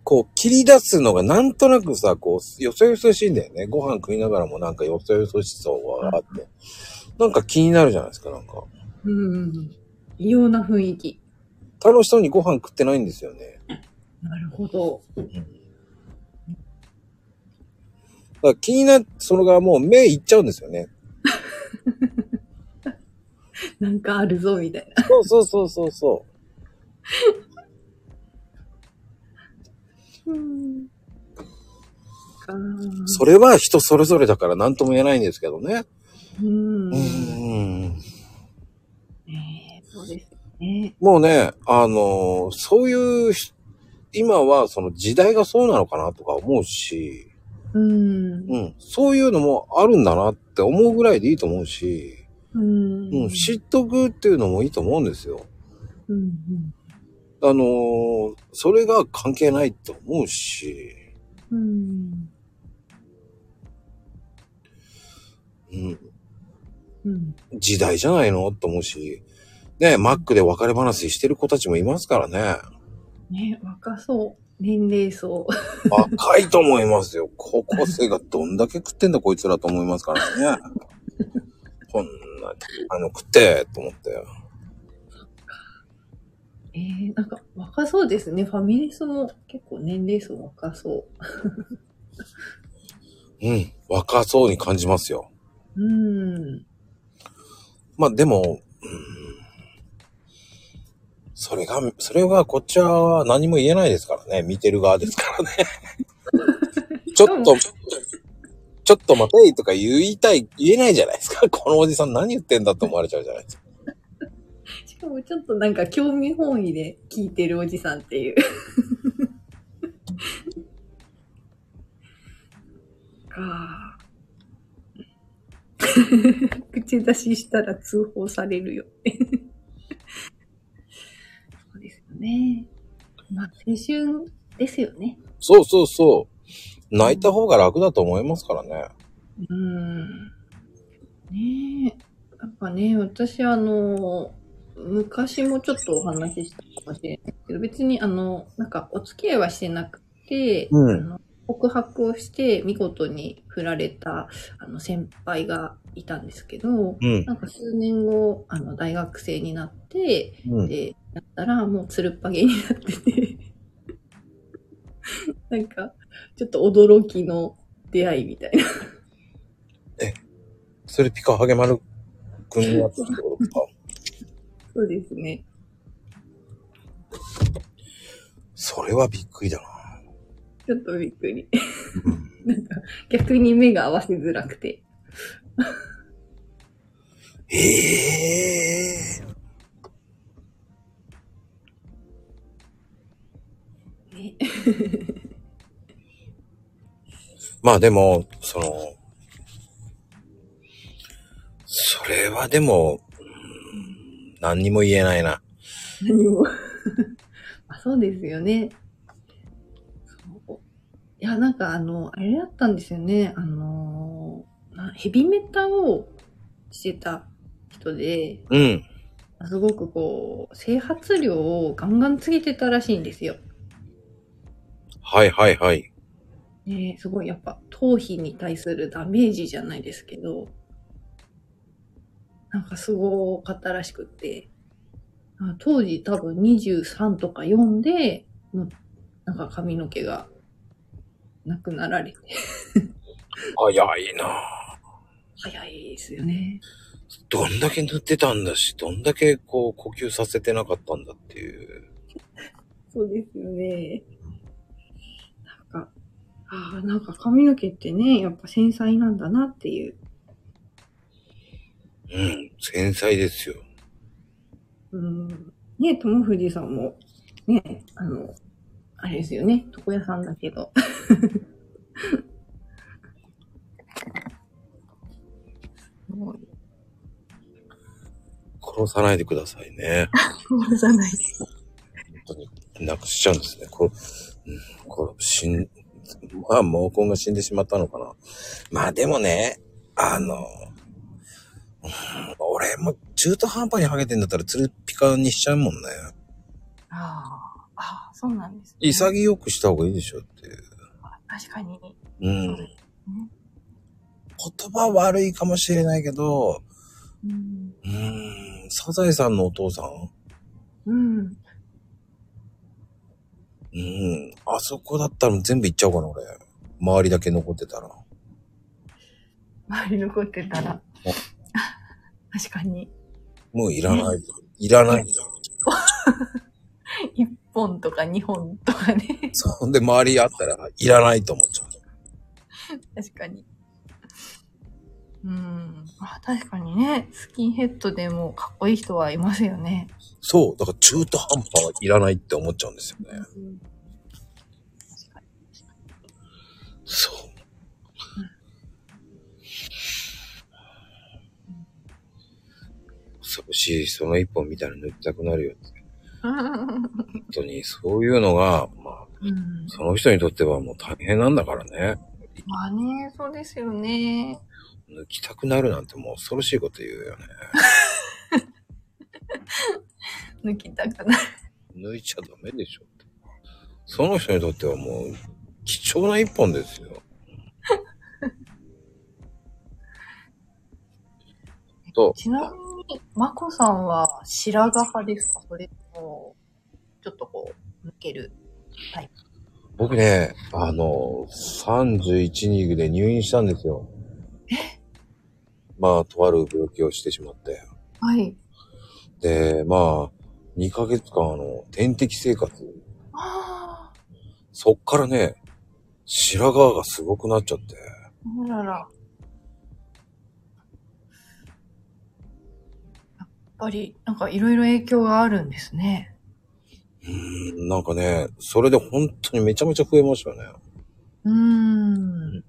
こう、切り出すのがなんとなくさ、こう、よそよそしいんだよね。ご飯食いながらもなんかよそよそしそうがあって。なんか気になるじゃないですか、なんか。うん。異様な雰囲気。楽しそうにご飯食ってないんですよね。なるほど。だから気になっ、それがもう目いっちゃうんですよね。なんかあるぞ、みたいな。そうそうそうそうそう。それは人それぞれだから何とも言えないんですけどね。うん。うねん。えそうですよね。もうね、あのそういうひ、今はその時代がそうなのかなとか思うし、うん。うん、そういうのもあるんだなって思うぐらいでいいと思うし、うん。うん、知っとくっていうのもいいと思うんですよ。うん。あのーそれが関係ないって思うし、うん。うん、うん。時代じゃないの？と思うし、ね、マックで別れ話してる子たちもいますからね。ね若そう。年齢層。若いと思いますよ。高校生がどんだけ食ってんだこいつらと思いますからね。こんな、あの、食って、と思って。えー、なんか若そうですね。ファミレスも結構年齢層若そう ん、若そうに感じますよ。う。うん。まあでも、うん、それが、それがこっちは何も言えないですからね。見てる側ですからね。ちょっと、ちょっと待てとか言いたい、言えないじゃないですか。このおじさん何言ってんだって思われちゃうじゃないですか。しかもちょっとなんか興味本位で聞いてるおじさんっていう。か 口出ししたら通報されるよって。そうですよね。まあ、青春ですよね。そうそうそう。泣いた方が楽だと思いますからね。うーん。ねえ。やっぱね、私あの、昔もちょっとお話ししたかもしれないけど、別にあの、なんかお付き合いはしてなくて、うん告白をして見事に振られたあの先輩がいたんですけど、うん。なんか数年後、あの大学生になって、うん。で、やったらもうつるっぱげになってて、なんか、ちょっと驚きの出会いみたいな。それピカハゲマルくんのやつってことか？そうですね。それはびっくりだな。ちょっとびっくり。なんか、逆に目が合わせづらくて。ええね。まあでも、その、それはでも、うん何にも言えないな。何も。あそうですよね。そういや、なんかあの、あれだったんですよね。あの、なヘビメタをしてた人で、うん。すごくこう、整髪量をガンガンつけてたらしいんですよ。はいはいはい。ねすごいやっぱ頭皮に対するダメージじゃないですけど、なんかすごかったらしくって、あ当時多分23とか4で、のなんか髪の毛がなくなられて、早いなぁ早いですよね。どんだけ塗ってたんだし、どんだけこう呼吸させてなかったんだっていう。そうですよね。なんか、ああ、なんか髪の毛ってね、やっぱ繊細なんだなっていう。うん、繊細ですよ。うん。ね、友藤さんも、ね、あの、あれですよね、床屋さんだけど。すごい。殺さないでくださいね。殺さないで。本当に、なくしちゃうんですね。これ、うん、これ、死ん、まあ、毛根が死んでしまったのかな。まあでもね、あの、うん俺も中途半端にハゲてんだったらツルピカにしちゃうもんね。ああ、ああ、そうなんです、ね。潔くした方がいいでしょっていう。確かに。うん。ね言葉悪いかもしれないけど、うん。うーん、サザエさんのお父さん？うん。うん、あそこだったら全部いっちゃおうかな、俺。周りだけ残ってたら。周り残ってたら。確かに。もういらない。いらないじゃん。一本とか二本とかね。そんで周りあったらいらないと思っちゃう。確かに。うん。あ、確かにね、スキンヘッドでもかっこいい人はいますよね。そう。だから中途半端はいらないって思っちゃうんですよね。確かに。そう。恐ろしい、その一本みたいなの塗りたくなるよって。本当に、そういうのが、まあ、うん。その人にとってはもう大変なんだからね。まあね、そうですよね。抜きたくなるなんてもう恐ろしいこと言うよね。抜きたくない。抜いちゃダメでしょって。その人にとってはもう貴重な一本ですよ。と、ちなみに、まこさんは白髪派ですか？それとも、ちょっとこう、抜けるタイプ？僕ね、あの、31ニーグで入院したんですよ。まあ、とある病気をしてしまって。はい。で、まあ、2ヶ月間、あの、点滴生活。あそっからね、白髪がすごくなっちゃって。あ、あらら。ぱり、なんかいろいろ影響があるんですね。うーん、なんかね、それで本当にめちゃめちゃ増えましたよね。うーん。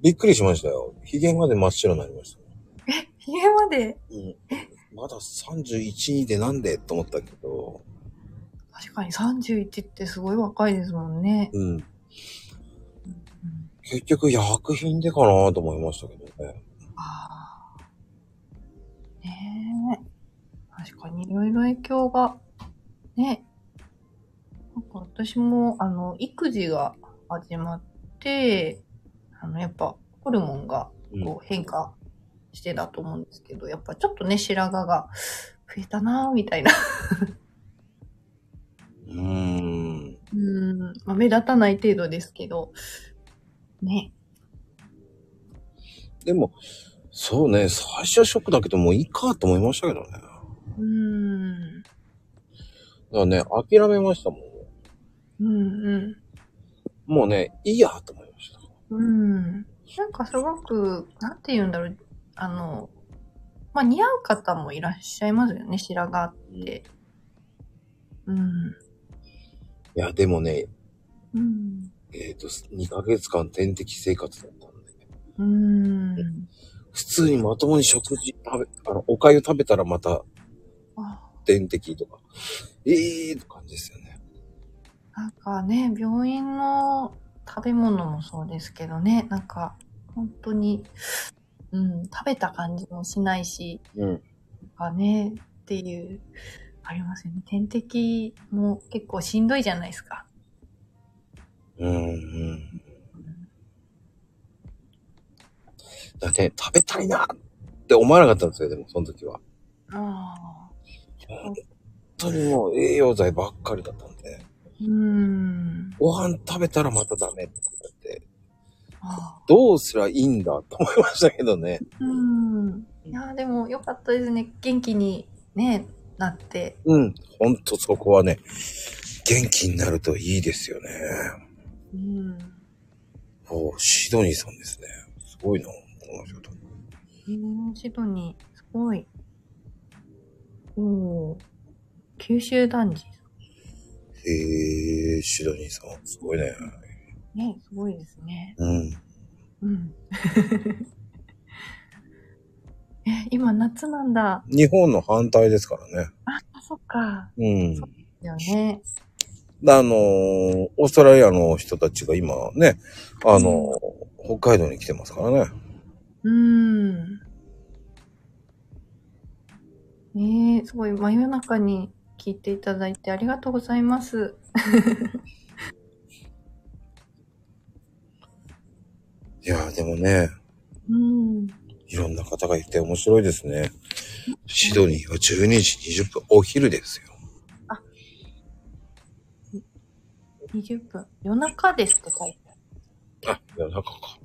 びっくりしましたよ。髭まで真っ白になりました。ひげまで、うん。まだ31でなんでと思ったけど、確かに31ってすごい若いですもんね。うん。うん結局薬品でかなと思いましたけどね。ああ。ねえ。確かにいろいろ影響が、ね。なんか私も、あの、育児が始まって、あの、やっぱ、ホルモンが、こう、変化してたと思うんですけど、やっぱちょっとね、白髪が増えたなぁ、みたいな。うーん。うん。まあ、目立たない程度ですけど、ね。でも、そうね、最初はショックだけどもういいかと思いましたけどね。だかうん。らね、諦めましたもん。うんうん。もうね、いいやと思いました。うん。なんかすごく、なんて言うんだろう。あの、まあ、似合う方もいらっしゃいますよね、白髪って。うん。いや、でもね、うん。えっ、と、2ヶ月間点滴生活だったんで、うん。普通にまともに食事食べ、あの、お粥食べたらまたあ点滴とか、ええーって感じですよね。なんかね、病院の食べ物もそうですけどね、なんか、本当に、うん、食べた感じもしないし、うん。かね、っていう、ありますよね。点滴も結構しんどいじゃないですか。うんうん。だって、食べたいなって思わなかったんですよ、でも、その時は。ああ。本当にもう栄養剤ばっかりだったんで、うーん。ご飯食べたらまたダメって言って、ああどうすりゃいいんだと思いましたけどね。うん。いや、でもよかったですね。元気にね、なって。うん。ほんとそこはね、元気になるといいですよね。うん。おシドニーさんですね。すごいな、この人シドニー、すごい。おお。九州男児。へえ、シドニーさん、すごいね。ね、すごいですね。うん。うん。え、今夏なんだ。日本の反対ですからね。あ、そっか。うん。そだよね。あのーオーストラリアの人たちが今ね、あのー北海道に来てますからね。うーん。ねえ、すごい真夜中に聞いていただいてありがとうございます。いやーでもね、うん。いろんな方がいて面白いですね。シドニーは12時20分、お昼ですよ。20分。夜中ですって書いてある。あ、夜中か。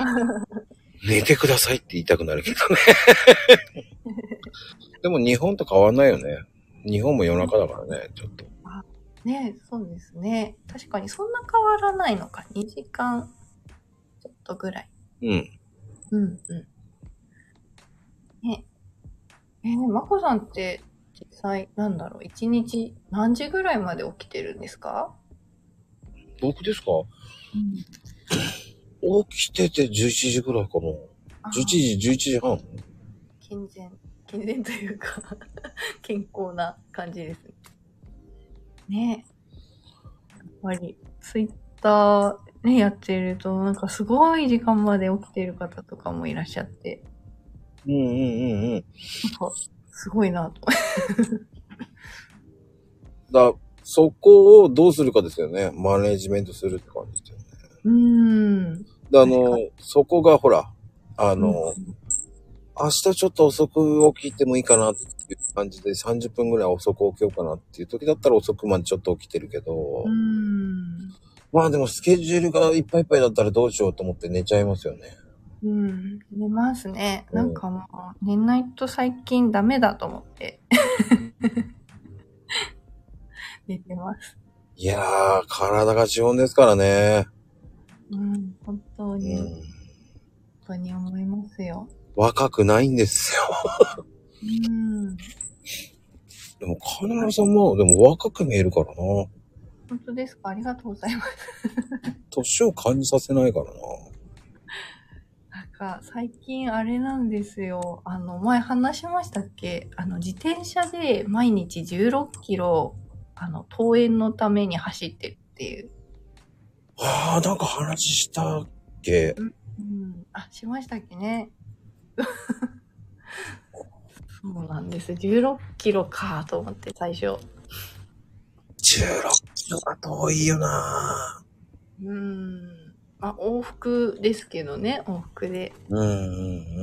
寝てくださいって言いたくなるけどね。でも日本と変わんないよね。日本も夜中だからね、ちょっと。ねえ、そうですね。確かにそんな変わらないのか。2時間ちょっとぐらい。うん。うんうん。ねえー、まこさんって実際なんだろう、1日何時ぐらいまで起きてるんですか？僕ですか？うん。起きてて11時ぐらいかな。11時、11時半？健全、健全というか、健康な感じですね。ねえ。やっぱり、ツイッターね、やってると、なんかすごい時間まで起きてる方とかもいらっしゃって、うんうんうんうん。なんか、すごいなと。だそこをどうするかですよね。マネジメントするって感じですよね。うーん。であの、そこがほら、あの、明日ちょっと遅く起きてもいいかなっていう感じで30分ぐらい遅く起きようかなっていう時だったら遅くまでちょっと起きてるけど。まあでもスケジュールがいっぱいいっぱいだったらどうしようと思って寝ちゃいますよね。うん。寝ますね。うんなんかもう、寝ないと最近ダメだと思って。寝てます。いやー、体が資本ですからね。うん。本当うに、本ん。当に思いますよ。若くないんですよ。うん。でも、金村さんも、でも若く見えるからな。本当ですか？ありがとうございます。年を感じさせないからな。なんか、最近あれなんですよ。あの、前話しましたっけ？あの、自転車で毎日16キロ、あの、登園のために走ってるっていう。ああ、なんか話したっけ？うん。あ、しましたっけね？そうなんです。16キロかと思って最初。16キロが遠いよなうん。まあ、往復ですけどね、往復で。うんうんう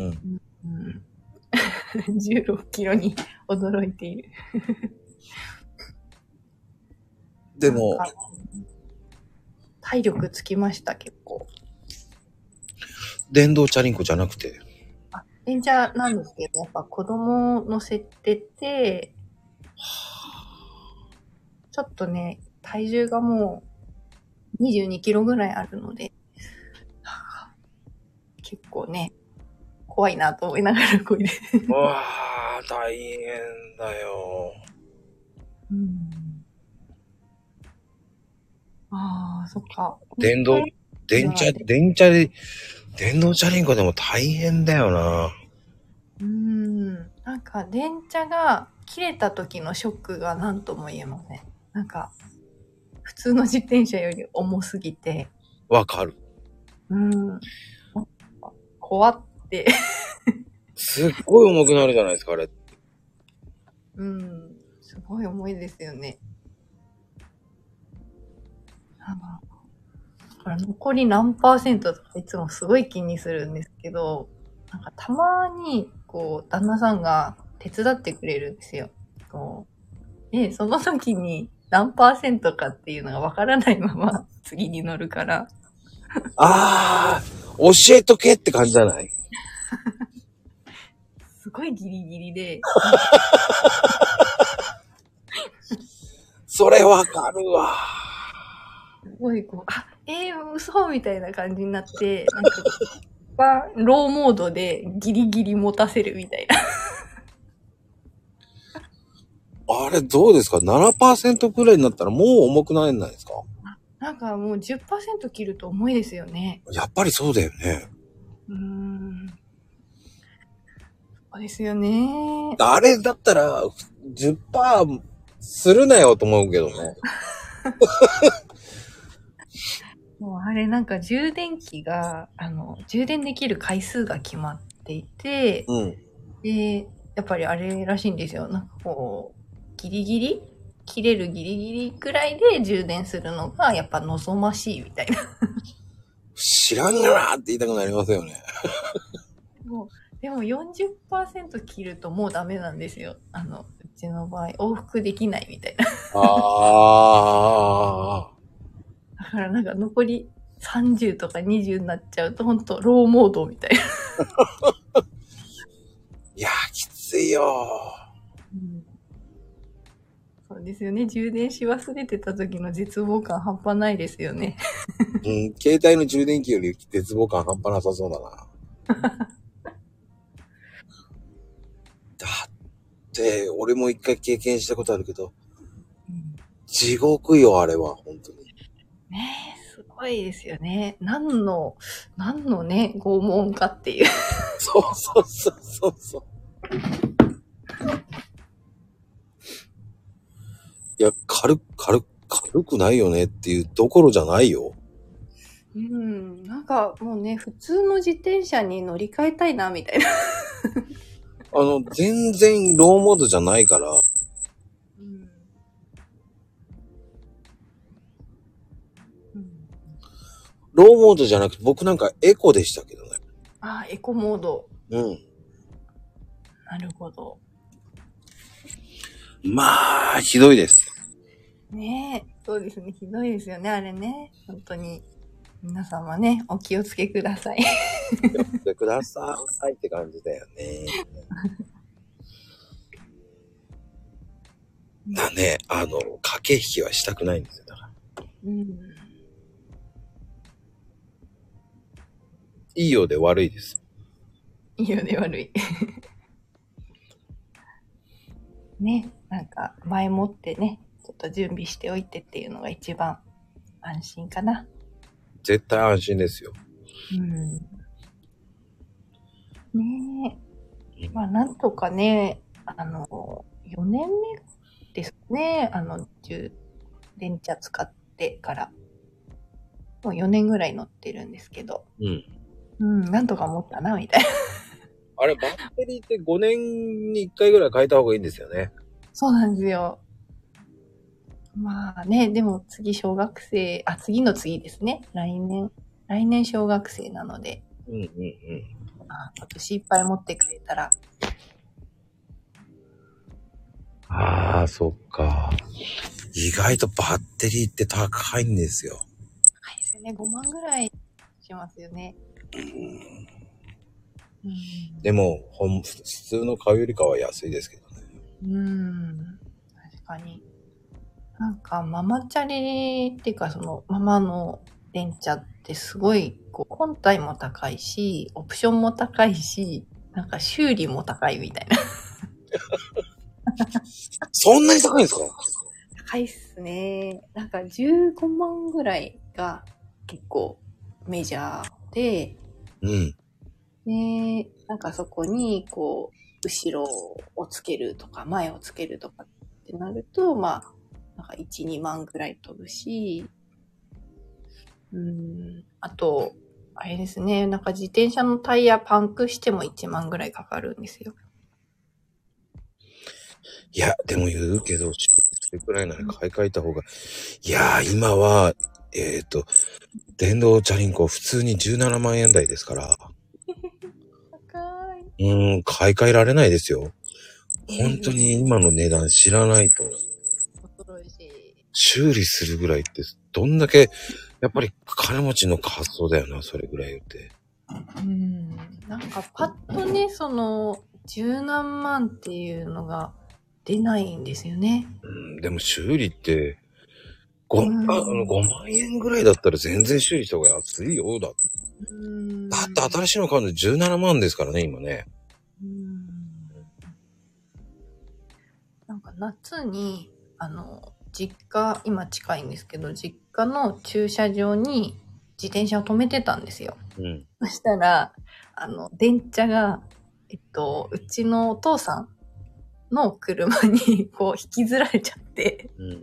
ん。うん。16キロに驚いている。でも体力つきました、結構。電動チャリンコじゃなくて。電車なんですけど、やっぱ子供乗せてて、ちょっとね、体重がもう22キロぐらいあるので、結構ね、怖いなと思いながらこいで。うわあ、大変だよ。うん。ああ、そっか。電動、電車、電車で、電動チャリンコでも大変だよな。うん。なんか、電車が切れた時のショックが何とも言えません。なんか、普通の自転車より重すぎて、わかる。うん。怖って。すっごい重くなるじゃないですか、あれ。うん。すごい重いですよね。なんから残り何パーセントとかいつもすごい気にするんですけど、なんかたまに、こう、旦那さんが手伝ってくれるんですよ。こう。で、その時に何パーセントかっていうのがわからないまま 次に乗るから、ああ、教えとけって感じじゃない？すごいギリギリで、それわかるわ。すごいこう、あ、えー、嘘みたいな感じになって、なんか、バーローモードでギリギリ持たせるみたいな。あれどうですか ?7% くらいになったらもう重くないんないですか？なんかもう10%切ると重いですよね。やっぱりそうだよね。うーん。そうですよね。あれだったら10%するなよと思うけどね。もうあれなんか充電器が、あの、充電できる回数が決まっていて、うん。で、やっぱりあれらしいんですよ。なんかこう、ギリギリ切れるギリギリくらいで充電するのがやっぱ望ましいみたいな。知らんがなって言いたくなりますよね。もうでも40%切るともうダメなんですよ。あの、うちの場合、往復できないみたいな。ああ。だからなんか残り30とか20になっちゃうと本当ローモードみたいな。いやー、きついよそうですよね。充電し忘れてた時の絶望感半端ないですよね。うん、携帯の充電器より絶望感半端なさそうだな。だって、俺も一回経験したことあるけど、地獄よ、あれは、本当に。ねえ、すごいですよね。何の、何のね、拷問かっていう。そうそうそうそうそう。いや、軽く、軽く、軽くないよねっていうどころじゃないよ。うん。なんかもうね、普通の自転車に乗り換えたいな、みたいな。あの、全然ローモードじゃないから、ローモードじゃなくて僕なんかエコでしたけどね。ああ、エコモード。うん。なるほど。まあ、ひどいです。ねえ、そうですね。ひどいですよね、あれね。本当に。皆様ね、お気をつけください。やってくださいって感じだよね。だね、あの、駆け引きはしたくないんですよ。だから。うん。いいようで悪いです。いいよね、悪い。ね、なんか、前もってね、ちょっと準備しておいてっていうのが一番安心かな。絶対安心ですよ。うん。ねえ。まあ、なんとかね、あの、4年目ですね。あの、充電茶使ってから。もう4年ぐらい乗ってるんですけど。うん。うん、なんとか持ったな、みたいな。あれ、バッテリーって5年に1回ぐらい変えた方がいいんですよね。そうなんですよ。まあね、でも次小学生、あ、次の次ですね。来年、来年小学生なので、うんうんうん。あ今年いっぱい持ってくれたら、ああ、そっか。意外とバッテリーって高いんですよ。高いですよね。5万ぐらいしますよね。うん。でも、ほん、普通の買うよりかは安いですけどね。うん。確かに。なんか、ママチャリっていうか、その、ママの電車ってすごい、こう、本体も高いし、オプションも高いし、なんか修理も高いみたいな。そんなに高いんですか？高いっすね。なんか15万ぐらいが結構メジャーで、うん。で、なんかそこにこう、後ろをつけるとか、前をつけるとかってなると、まあ、なんか1、2万ぐらい飛ぶし、うん、あと、あれですね、なんか自転車のタイヤパンクしても1万ぐらいかかるんですよ。いや、でも言うけど、それくらいなら買い替えた方が、いやー、今は、えっ、と、電動チャリンコ普通に17万円台ですから、高い。うーん、買い替えられないですよ。本当に今の値段知らないと、恐ろしい。修理するぐらいって、どんだけ、やっぱり金持ちの発想だよな、それぐらい言って。うん。なんかパッとね、その、十何万っていうのが出ないんですよね。うん、でも修理って、ご、うんああの5万円ぐらいだったら全然修理した方が安いよ。だってうん。だって新しいの買うの17万ですからね、今ね。うんなんか夏に、あの、実家、今近いんですけど、実家の駐車場に自転車を止めてたんですよ。うん。そしたら、あの、電車が、えっと、うちのお父さんの車に、こう、引きずられちゃって、うん。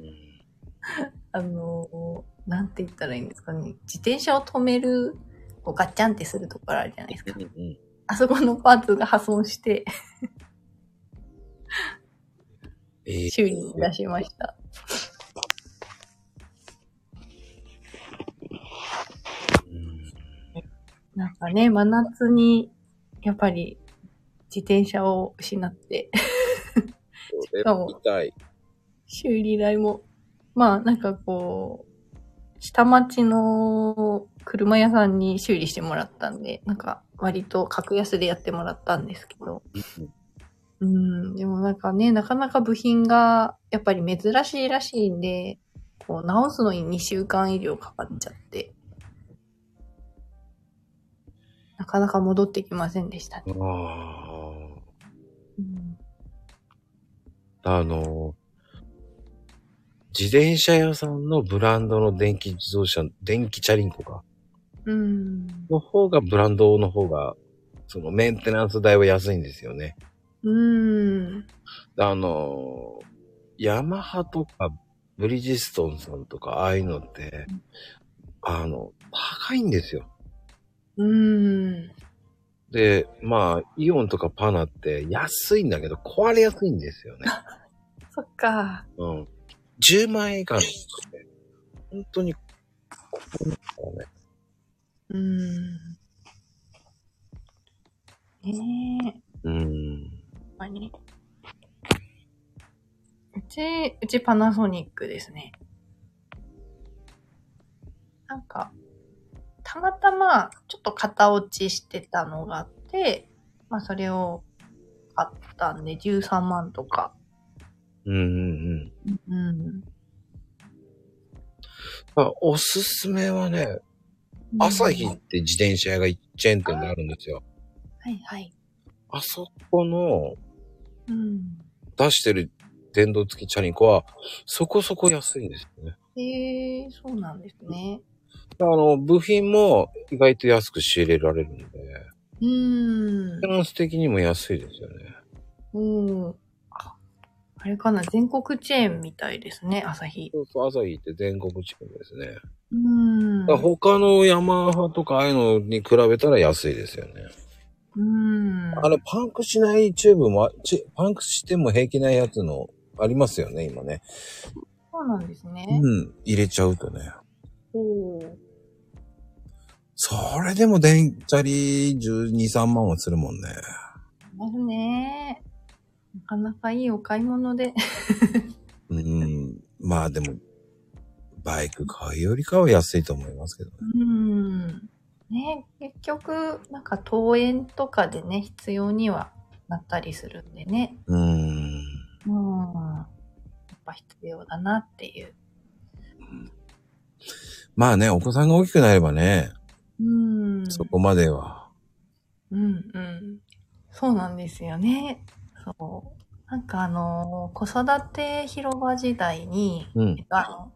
あの、なんて言ったらいいんですかね。自転車を止める、こうガッチャンってするところあるじゃないですか。うん。あそこのパーツが破損して、えー修理に出しました。うんなんかね、真夏に、やっぱり、自転車を失って、それも。修理代も、まあ、なんかこう、下町の車屋さんに修理してもらったんで、なんか割と格安でやってもらったんですけど、うん、でもなんかね、なかなか部品がやっぱり珍しいらしいんで、こう直すのに2週間以上かかっちゃって、なかなか戻ってきませんでしたね。あうんあ。あの、自転車屋さんのブランドの電気自動車、電気チャリンコか。うん。の方が、ブランドの方が、そのメンテナンス代は安いんですよね。うん。あの、ヤマハとか、ブリヂストンさんとか、ああいうのって、あの、高いんですよ。うん。で、まあ、イオンとかパナって安いんだけど、壊れやすいんですよね。そっか。うん。10万円以下のって、本当に、ここだからね。うん。ねえ。うん。ほんまに。うち、うちパナソニックですね。なんか、たまたま、ちょっと型落ちしてたのがあって、まあそれを買ったんで13万とか。うんうんうん。うん。まあ、おすすめはね、朝日って自転車屋がチェーン店であるんですよ。はいはい。あそこのうん。出してる電動付きチャリンコは、そこそこ安いんですよね。へえそうなんですね。あの、部品も意外と安く仕入れられるんで、うんフ。ランス的にも安いですよね。うん。ああれかな、全国チェーンみたいですね、朝日。そうそう、朝日って全国チェーンですね。うん。他のヤマハとかああいうのに比べたら安いですよね。うん。あれ、パンクしないチューブも、チパンクしても平気なやつのありますよね、今ね。そうなんですね。うん、入れちゃうとね。おーそれでも電チャリ12、3万はするもんね。ますね。なかなかいいお買い物で。うん。まあでも、バイク買うよりかは安いと思いますけどね。うん。ね、結局、なんか登園とかでね、必要にはなったりするんでね。うん。うん。やっぱ必要だなっていう。まあね、お子さんが大きくなればね、うん。そこまでは。うんうん。そうなんですよね。そう。なんかあの子育て広場時代に、うん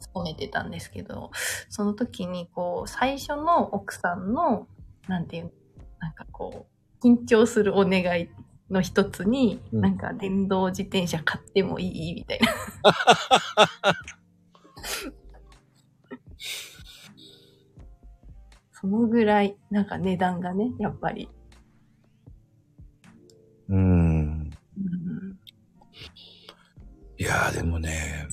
勤めてたんですけど、その時にこう、最初の奥さんの、なんていう、なんかこう、緊張するお願いの一つに、うんなんか電動自転車買ってもいい？みたいな。そのぐらい、なんか値段がね、やっぱり。うん。うんやーでもね、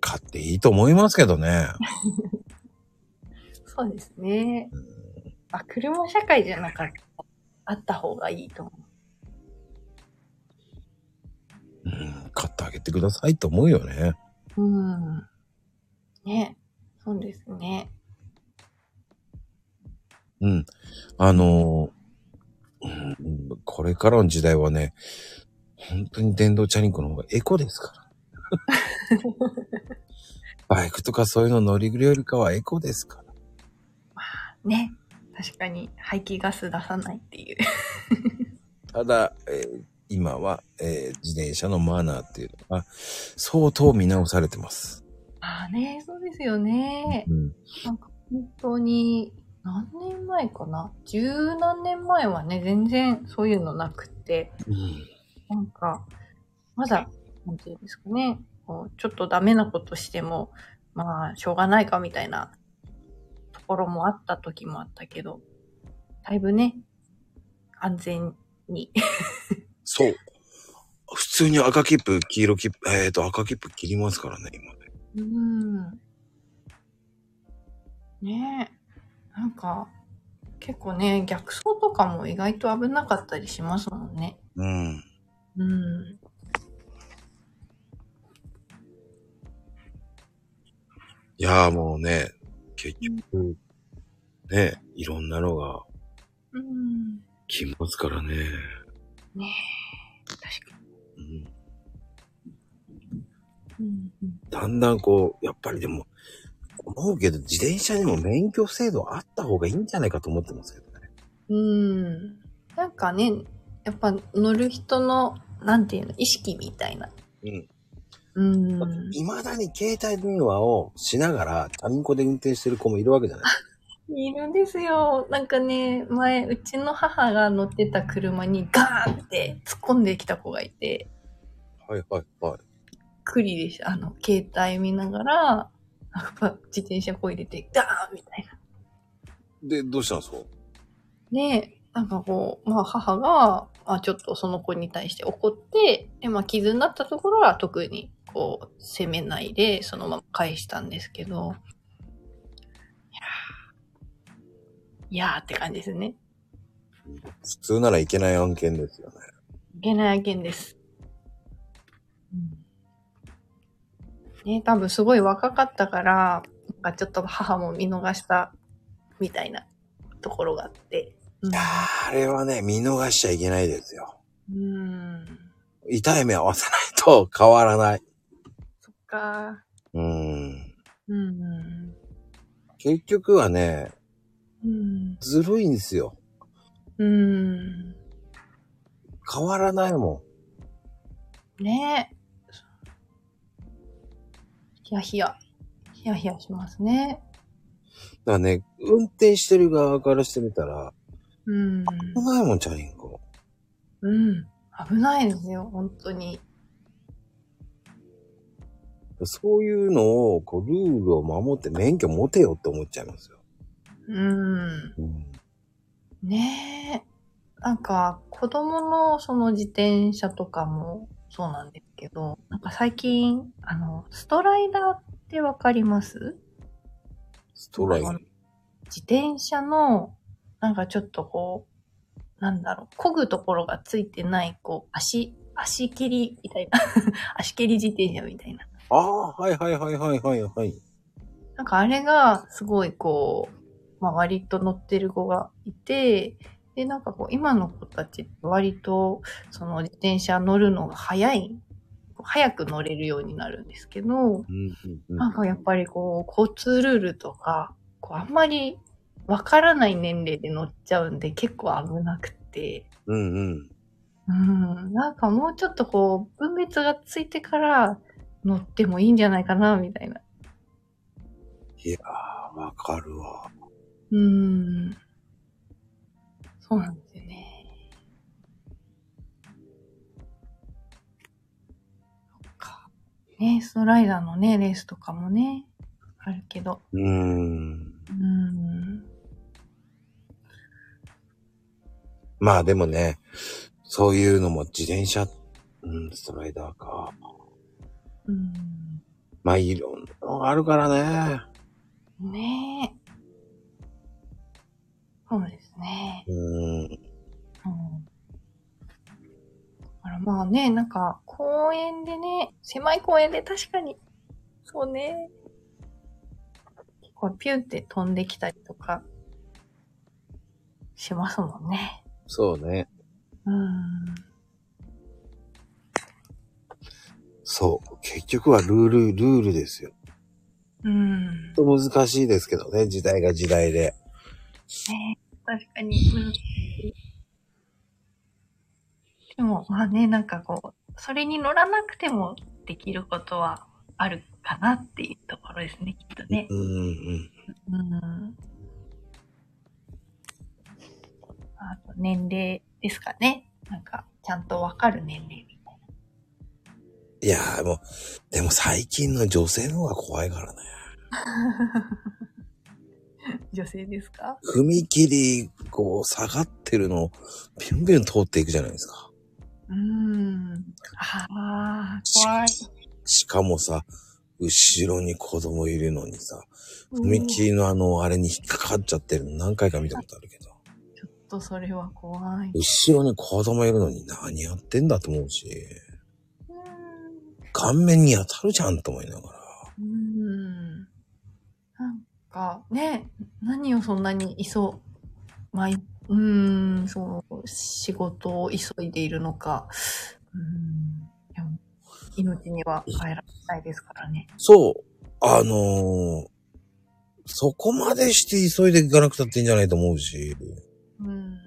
買っていいと思いますけどね。そうですね。あ、車社会じゃなかった。あった方がいいと思うん、買ってあげてくださいと思うよね。う。うん。ね。そうですね。うん。あのーうん、これからの時代はね、本当に電動チャリンコの方がエコですから。バイクとかそういうの乗りぐるよりかはエコですから。ね。確かに排気ガス出さないっていう。ただ、えー今は、えー自転車のマナーっていうのが相当見直されてます。ああね、そうですよね。うん。なんか本当に、何年前かな？十何年前はね、全然そういうのなくって、うん。なんか、まだ、なんていうんですかね、こうちょっとダメなことしても、まあ、しょうがないかみたいなところもあった時もあったけど、だいぶね、安全に。そう。普通に赤切符、黄色切符、えっ、と、赤切符切りますからね、今ね。うん。ねえ。なんか、結構ね、逆走とかも意外と危なかったりしますもんね。うん。うん。いやーもうね、結局、ね、いろんなのがうん。来ますからね。ねえ。確かうん、に。うんうん。だんだんこう、やっぱりでも、思うけど、自転車にも免許制度あった方がいいんじゃないかと思ってますけどね。うん。なんかね、やっぱ乗る人の、なんていうの、意識みたいな。うん。うん。未だに携帯電話をしながら、チャリンコで運転してる子もいるわけじゃない いるんですよ。なんかね、前、うちの母が乗ってた車にガーンって突っ込んできた子がいて、はいはいはい。クリでした。あの、携帯見ながら、自転車こいでて、ガーンみたいな。で、どうしたんですか？で、なんかこう、まあ母が、まあちょっとその子に対して怒って、で、まあ傷になったところは特にこう、責めないで、そのまま返したんですけど、いやー、いやーって感じですね。普通ならいけない案件ですよね。いけない案件です。ね、多分すごい若かったから、なんかちょっと母も見逃したみたいなところがあって。うんあれはね、見逃しちゃいけないですよ。うん。痛い目合わせないと変わらない。そっか。うん。うん。結局はね、うん。ずるいんですよ。うん。変わらないもねえ。ヒヤヒヤ。ヒヤヒヤしますね。ん。だからね、運転してる側からしてみたら、うん。危ないもん、チャリンコ。うん。危ないですよ、本当に。そういうのを、こう、ルールを守って免許持てよって思っちゃいますよ。うん。うん。ねえ。なんか、子供のその自転車とかもそうなんですけど、なんか最近、あの、ストライダーってわかります？ストライあの自転車の、なんかちょっとこう、なんだろう、漕ぐところがついてない、こう、足、足蹴りみたいな。足蹴り自転車みたいな。ああ、はいはいはいはいはいはい。なんかあれが、すごいこう、まあ割と乗ってる子がいて、で、なんかこう、今の子たちって割と、その自転車乗るのが早い、早く乗れるようになるんですけど。なんかやっぱりこう、交通ルールとか、こう、あんまりわからない年齢で乗っちゃうんで結構危なくて、うんうん。うん、なんかもうちょっとこう、分別がついてから乗ってもいいんじゃないかな、みたいな。いやー、わかるわ。うん。そうなんですよね。そっか。ねストライダーのね、レースとかもね、あるけど。うーん。うん。まあでもね、そういうのも自転車、うん、ストライダーか。うん。まあ、いろんなのがあるからね。ねえ。そうですね。うん。うん。だからまあね、なんか、公園でね、狭い公園で確かに、そうね。結構ピューって飛んできたりとか、しますもんね。そうね。うん。そう。結局はルール、ルールですよ。うん。と難しいですけどね、時代が時代で。ね確かに難しい。でも、まあね、なんかこう、それに乗らなくてもできることはあるかなっていうところですね、きっとね。うんうん。うん。あと、年齢ですかね。なんか、ちゃんとわかる年齢みたいいやーもう、でも最近の女性の方が怖いからね。な。女性ですか？踏切、こう、下がってるのを、ビュンビュン通っていくじゃないですか。うーん。ああ、怖い。しかもさ、後ろに子供いるのにさ、踏切のあの、あれに引っかかっちゃってるの何回か見たことあるけど。ちょっとそれは怖い。後ろに子供いるのに何やってんだと思うし、うーん。顔面に当たるじゃんと思いながら。うーん。か、ね、何をそんなに急、まあ、いうーん、そう、仕事を急いでいるのか。うーん。命には変えられないですからね。そう、あのーそこまでして急いでいかなくたっていいんじゃないと思うし。うん。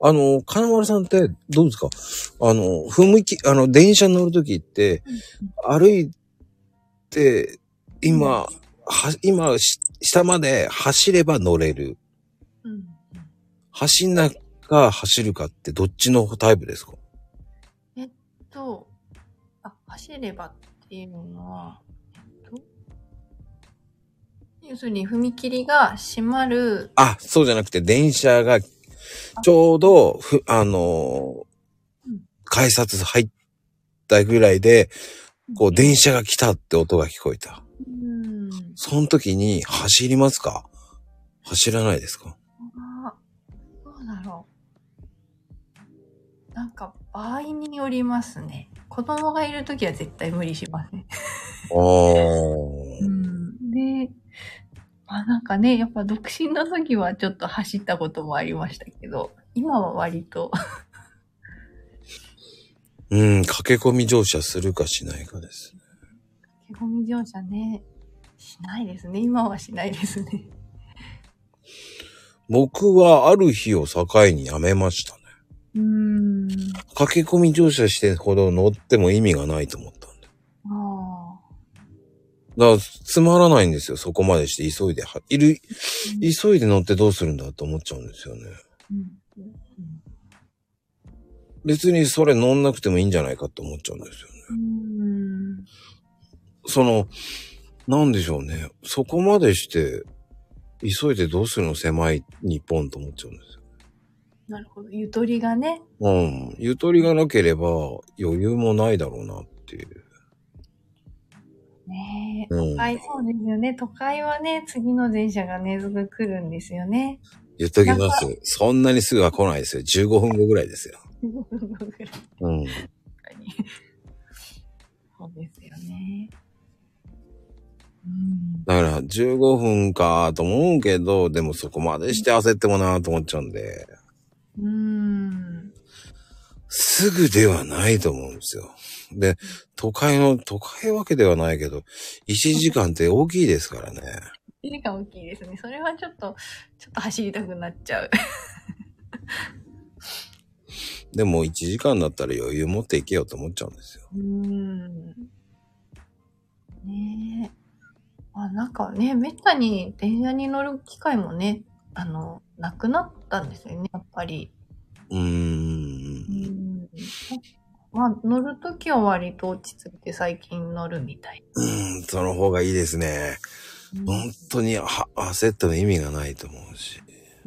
あの、金丸さんってどうですか？あの、踏切、あの、電車に乗るときって、歩いて、今、は、今、し下まで走れば乗れる。うん。走んなか走るかってどっちのタイプですか？えっと、あ、走ればっていうのは、えっと、要するに踏切が閉まる、あ、そうじゃなくて電車がちょうど、ふ、あのーうん改札入ったぐらいで、こう電車が来たって音が聞こえた。うん。その時に走りますか？走らないですか？あどうだろう。なんか、場合によりますね。子供がいるときは絶対無理しません。あー。ん。で、まあなんかね、やっぱ独身の時はちょっと走ったこともありましたけど、今は割と、うん、駆け込み乗車するかしないかです。駆け込み乗車ね、しないですね。今はしないですね。僕はある日を境にやめましたね。うーん。駆け込み乗車してほど乗っても意味がないと思ったんで。ああ。だから、つまらないんですよ。そこまでして急いでは、いる、急いで乗ってどうするんだと思っちゃうんですよね。うん。うん別にそれ乗んなくてもいいんじゃないかって思っちゃうんですよね。うん。その、なんでしょうね。そこまでして、急いでどうするの狭い日本と思っちゃうんですよ。なるほど。ゆとりがね。うん。ゆとりがなければ余裕もないだろうなっていう。ねえ。うん。はい、そうですよね。都会はね、次の電車がね、すぐ来るんですよね。言っときます。そんなにすぐは来ないですよ。15分後ぐらいですよ。うん。確かに。そうですよね。うん。だから15分かと思うけど、でもそこまでして焦ってもなと思っちゃうんで、うん。すぐではないと思うんですよ。で、都会の、都会わけではないけど、1時間って大きいですからね。手が大きいですね。それはちょっと、ちょっと走りたくなっちゃう。でも1時間だったら余裕持っていけよと思っちゃうんですよ。うん。ねえ。まあなんかね、めったに電車に乗る機会もね、あの、なくなったんですよね、やっぱり。うー。うんん。まあ乗るときは割と落ち着いて最近乗るみたい。うん、その方がいいですね。本当には焦っても意味がないと思うし、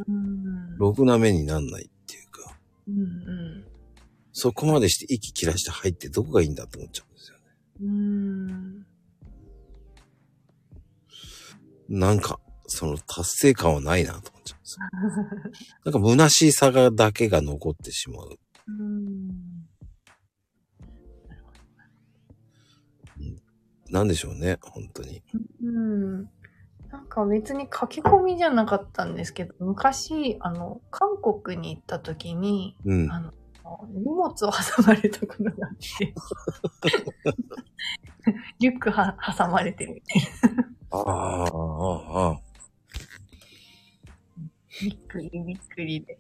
うん。ろくな目になんないっていうか、うんうん。そこまでして息切らして入ってどこがいいんだと思っちゃうんですよね。うーん。なんか、その達成感はないなと思っちゃうんですよ。なんか虚しさがだけが残ってしまう。うーん。なんでしょうね、本当に。うん。なんか別に書き込みじゃなかったんですけど、昔、あの、韓国に行った時に、うん。あの、荷物を挟まれたことがあって、リュックは挟まれてるみたいな。ああ、ああ、ああ。びっくりびっくりで。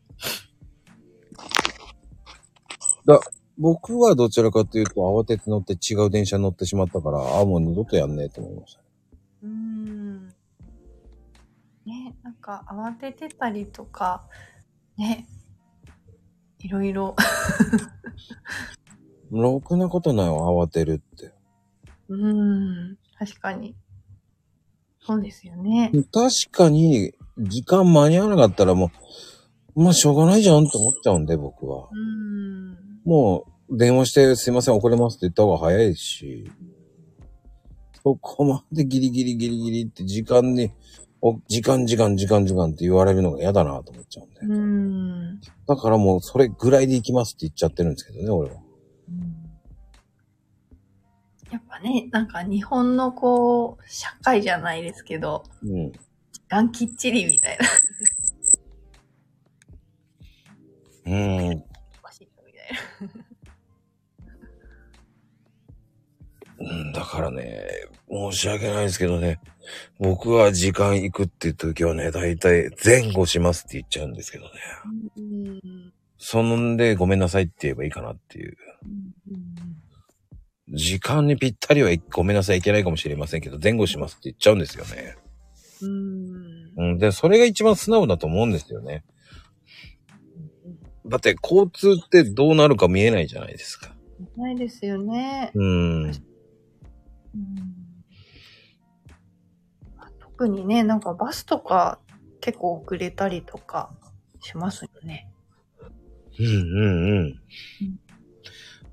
僕はどちらかというと慌てて乗って違う電車に乗ってしまったから、ああ、もう二度とやんねえと思いました。うーん。ね、なんか慌ててたりとか、ね、いろいろ、ろくなことないわ、慌てるって。うーん、確かに。そうですよね。確かに、時間間に合わなかったらもう、まあしょうがないじゃんと思っちゃうんで、僕は。うーん。もう、電話してすいません、遅れますって言った方が早いし、そこまでギリギリギリギリって時間に、お時間時間時間時間って言われるのが嫌だなと思っちゃうんで。うーん。だからもうそれぐらいで行きますって言っちゃってるんですけどね、俺は。ね、なんか日本のこう、社会じゃないですけど、うん。時間きっちりみたいな。うん。おかしいよみたいな。うん、だからね、申し訳ないですけどね、僕は時間行くっていう時はね、だいたい前後しますって言っちゃうんですけどね。うん。そんでごめんなさいって言えばいいかなっていう。時間にぴったりはごめんなさいいけないかもしれませんけど、前後しますって言っちゃうんですよね。うん。うん。で、それが一番素直だと思うんですよね。だって交通ってどうなるか見えないじゃないですか。ないですよね。うん。うん特にね、なんかバスとか結構遅れたりとかしますよね。うんうんうん。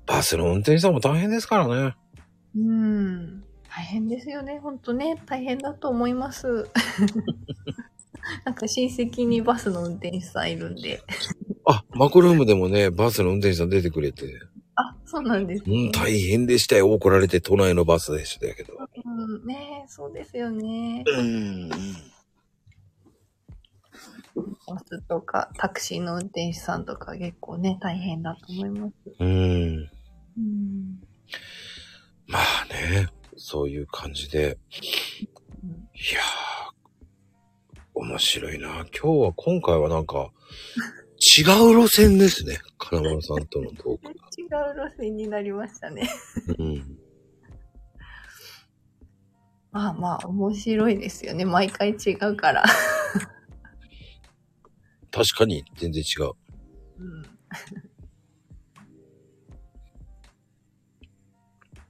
バスの運転手さんも大変ですからね。うん。大変ですよね。ほんとね、大変だと思います。なんか親戚にバスの運転手さんいるんで。あ、マクルームでもね、バスの運転手さん出てくれて。あ、そうなんですね。うん、大変でしたよ。怒られて都内のバスでしたけど。うん、ねそうですよね。うん。バスとかタクシーの運転手さんとか結構ね、大変だと思います。うん。うん。まあね、そういう感じで。うんいやー、面白いな。今日は、今回はなんか、違う路線ですね。金丸さんとのトークが。違う路線になりましたね。うん。まあまあ、面白いですよね。毎回違うから。確かに、全然違う。うん。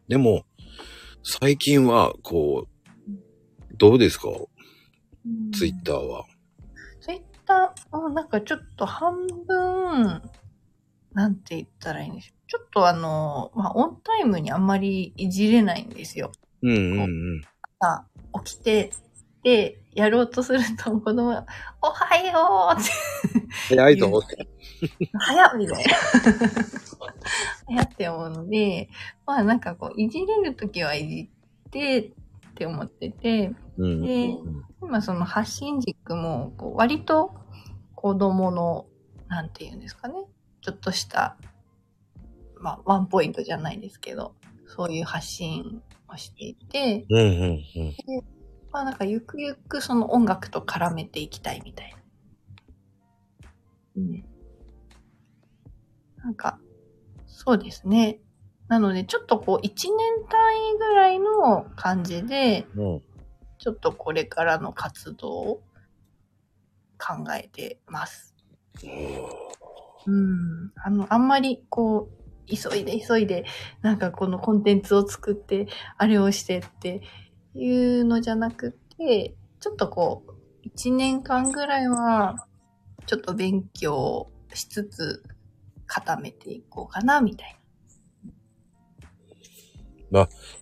でも、最近は、こう、どうですか？ツイッターは。ツイッターをなんかちょっと半分、なんて言ったらいいんでしょう。ちょっとあの、まあ、オンタイムにあんまりいじれないんですよ。うんうんうん。あ起きて、で、やろうとすると子供が、おはようって、早いと思って。早っみたいな。早って思うので、まあなんかこう、いじれるときはいじってって思ってて、うん。でうん今その発信軸も、こう割と子供の、なんて言うんですかね。ちょっとした、まあ、ワンポイントじゃないですけど、そういう発信をしていて、うんうんうん。まあなんかゆくゆくその音楽と絡めていきたいみたいな。うん。なんか、そうですね。なのでちょっとこう一年単位ぐらいの感じで、うん。ちょっとこれからの活動を考えてます。うん。あの、あんまりこう、急いで急いで、なんかこのコンテンツを作って、あれをしてっていうのじゃなくて、ちょっとこう、一年間ぐらいは、ちょっと勉強しつつ、固めていこうかな、みたい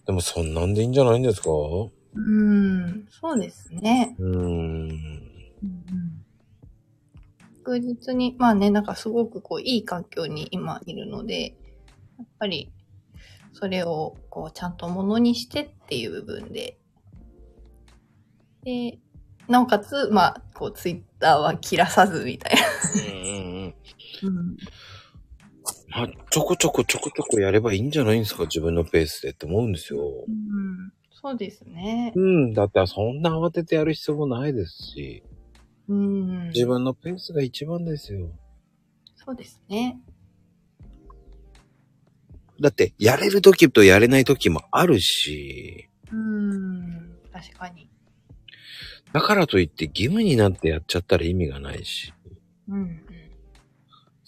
でもそんなんでいいんじゃないんですか？ううん、そうですね。うんうん確実に、まあね、なんかすごくこう、いい環境に今いるので、やっぱり、それをこう、ちゃんとものにしてっていう部分で、で、なおかつ、まあ、こう、ツイッターは切らさずみたいな。うんうんうん。うん。まあ、ちょこちょこちょこちょこやればいいんじゃないんですか自分のペースでって思うんですよ。うん、そうですね。うん。だってそんな慌ててやる必要もないですし、うん。自分のペースが一番ですよ。そうですね。だって、やれる時とやれない時もあるし、うん。確かに。だからといって義務になってやっちゃったら意味がないし。うん。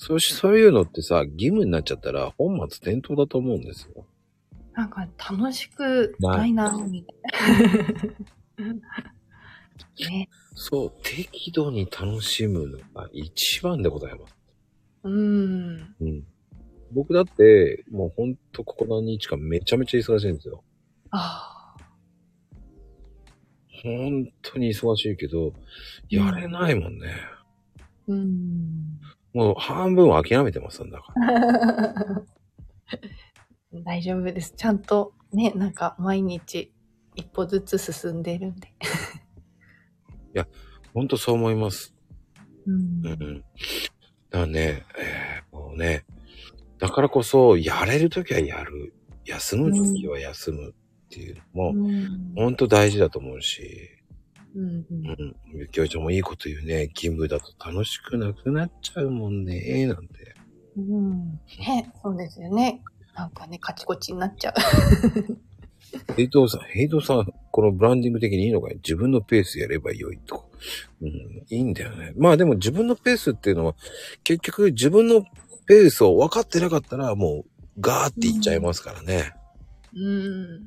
うんそうし、そういうのってさ、義務になっちゃったら本末転倒だと思うんですよ。なんか楽しくないな、みたいな。ね。そう、適度に楽しむのが一番でございます。うん。うん。僕だって、もうほんとここ何日かめちゃめちゃ忙しいんですよ。ああ。ほんとに忙しいけど、やれないもんね。うん。もう半分は諦めてますんだから。大丈夫です。ちゃんとね、なんか毎日一歩ずつ進んでるんで。ほんとそう思います。うんうんうん。だね、えーもうね、だからこそ、やれるときはやる。休むときは休むっていうのも、うん。ほんと大事だと思うし、うんうんうん。ゆきおちゃんもいいこと言うね。義務だと楽しくなくなっちゃうもんね、なんて。うん。ね、そうですよね。なんかね、カチコチになっちゃう。ヘイトさん、ヘイトさん、このブランディング的にいいのかい？自分のペースやればよいと。うん、いいんだよね。まあでも自分のペースっていうのは、結局自分のペースを分かってなかったら、もうガーっていっちゃいますからね。うん。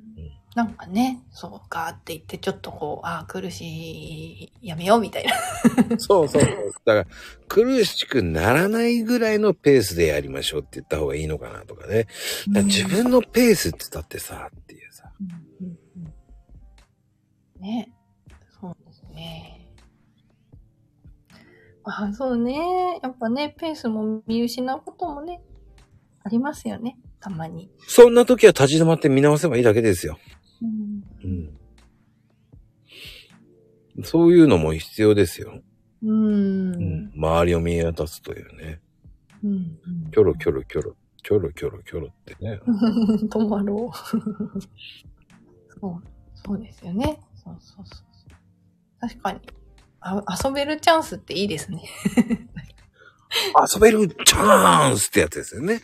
なんかね、そうかって言って、ちょっとこう、ああ、苦しい、やめようみたいな。そうそうそう。だから、苦しくならないぐらいのペースでやりましょうって言った方がいいのかなとかね。だから自分のペースって言ったってさ、っていうさ。うんうんうんね、そうですね。まあ、そうね。やっぱね、ペースも見失うこともね、ありますよね。たまに。そんな時は立ち止まって見直せばいいだけですよ。うん。うん。そういうのも必要ですよ。うん。ううんん。周りを見渡すというね。うん。キョロキョロキョロ、キョロキョロキョロってね。止まろう。そう、そうですよね。そうそうそうそう。確かに。あ遊べるチャンスっていいですね。遊べるチャンスってやつですよね。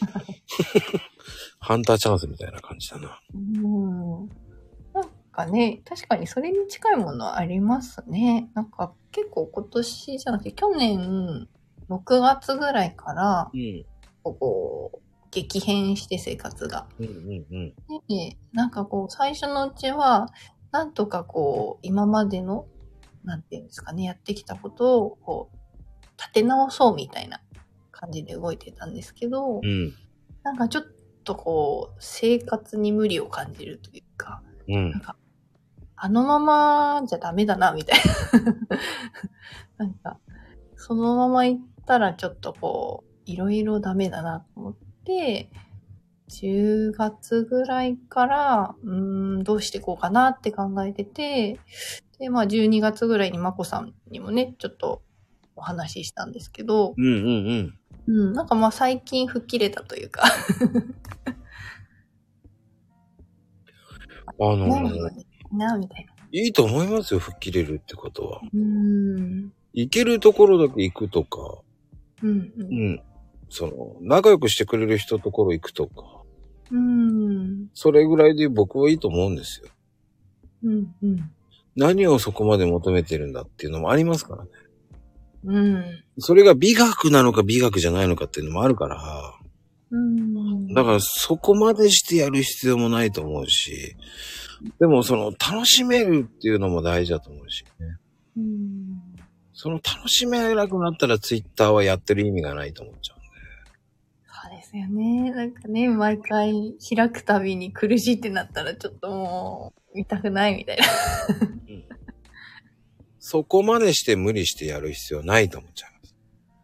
ハンターチャンスみたいな感じだな。うん。かね、確かにそれに近いものありますね。なんか結構今年じゃなくて去年6月ぐらいからうん。こう激変して生活が。うんうんうん。で、なんかこう最初のうちはなんとかこう今までのなんていうんですかね、やってきたことをこう立て直そうみたいな感じで動いてたんですけど、うん。なんかちょっとこう生活に無理を感じるというか、うんなん。か、あのままじゃダメだな、みたいな。なんか、そのまま行ったらちょっとこう、いろいろダメだなと思って、10月ぐらいから、うーん、どうしていこうかなって考えてて、で、まあ12月ぐらいにまこさんにもね、ちょっとお話ししたんですけど、うんうんうん。うん、なんかまあ最近吹っ切れたというか、あのなんかな、みたいな。いいと思いますよ、吹っ切れるってことは。うーん、行けるところだけ行くとか、うん、う。うんん。その、仲良くしてくれる人ところ行くとか、うん、それぐらいで僕はいいと思うんですよ。うん、うん。何をそこまで求めてるんだっていうのもありますからね。うん。それが美学なのか美学じゃないのかっていうのもあるから、うん。だからそこまでしてやる必要もないと思うし、でもその楽しめるっていうのも大事だと思うしね。うん。その楽しめなくなったらツイッターはやってる意味がないと思っちゃうんで。そうでですよね。なんかね、毎回開くたびに苦しいってなったらちょっともう、見たくないみたいな。そこまでして無理してやる必要ないと思っちゃいます。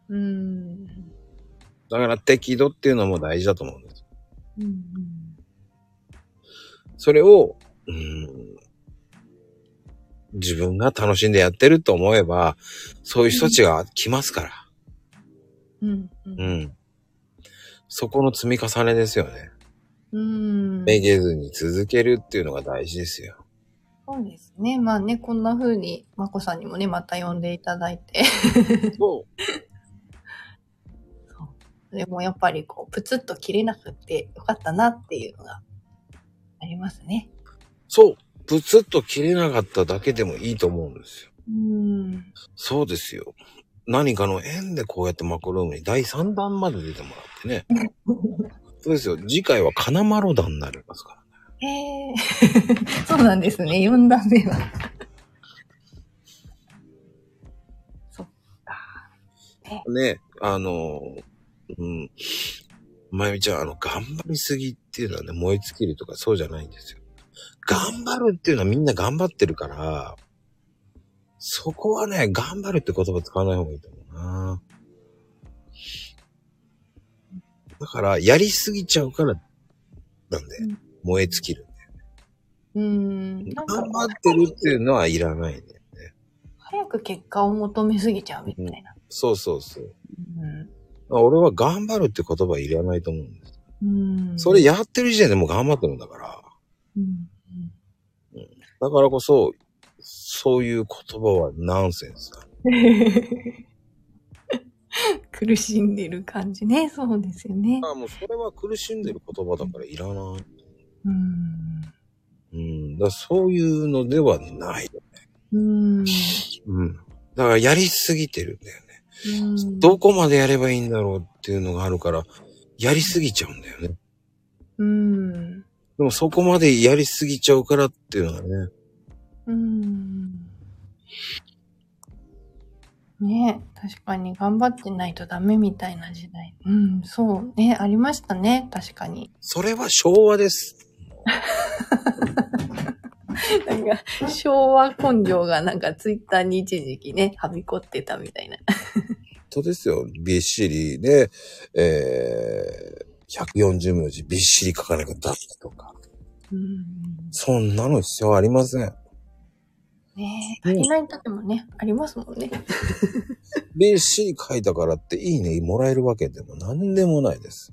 うん。だから適度っていうのも大事だと思うんそれを、うん、自分が楽しんでやってると思えば、そういう人たちが来ますから。うん。うん。うん。そこの積み重ねですよね。うん。めげずに続けるっていうのが大事ですよ。そうですね。まあね、こんな風に、まこさんにもね、また呼んでいただいて。そう。でもやっぱりこう、プツッと切れなくてよかったなっていうのがありますね。そう。プツッと切れなかっただけでもいいと思うんですよ。うん。そうですよ。何かの縁でこうやってマコルームに第3弾まで出てもらってね。そうですよ。次回は金丸弾になりますから。ええ そうなんですね。4段目は。そっか。ね、あの、うん。まゆみちゃん、あの、頑張りすぎっていうのはね、燃え尽きるとかそうじゃないんですよ。頑張るっていうのはみんな頑張ってるから、そこはね、頑張るって言葉使わない方がいいと思うな。だから、やりすぎちゃうから、なんでうん、燃え尽きる。うん。なんか頑張ってるっていうのはいらないんだよね。早く結果を求めすぎちゃうみたいな。そうそうそう。うん。俺は頑張るって言葉いらないと思うんです。うん。それやってる時点でもう頑張ってるんだから。うん。だからこそ、そういう言葉はナンセンスだ。苦しんでる感じね。そうですよね。あもうそれは苦しんでる言葉だからいらない。うん。うん。だそういうのではない。うん。うん。だからやりすぎてるんだよね。うんどこまでやればいいんだろうっていうのがあるから、やりすぎちゃうんだよね。うん。でもそこまでやりすぎちゃうからっていうのはね。うん。ね確かに頑張ってないとダメみたいな時代。うん、そうね、ありましたね、確かに。それは昭和です。なんか、昭和根性がなんかツイッターに一時期ね、はびこってたみたいな。そうですよ。びっしりで、えー、140文字びっしり書かなきゃダメとか。うん。そんなの必要ありません。ねえ、足りない時もね、ありますもんね。びっしり書いたからっていいねもらえるわけでも何でもないです。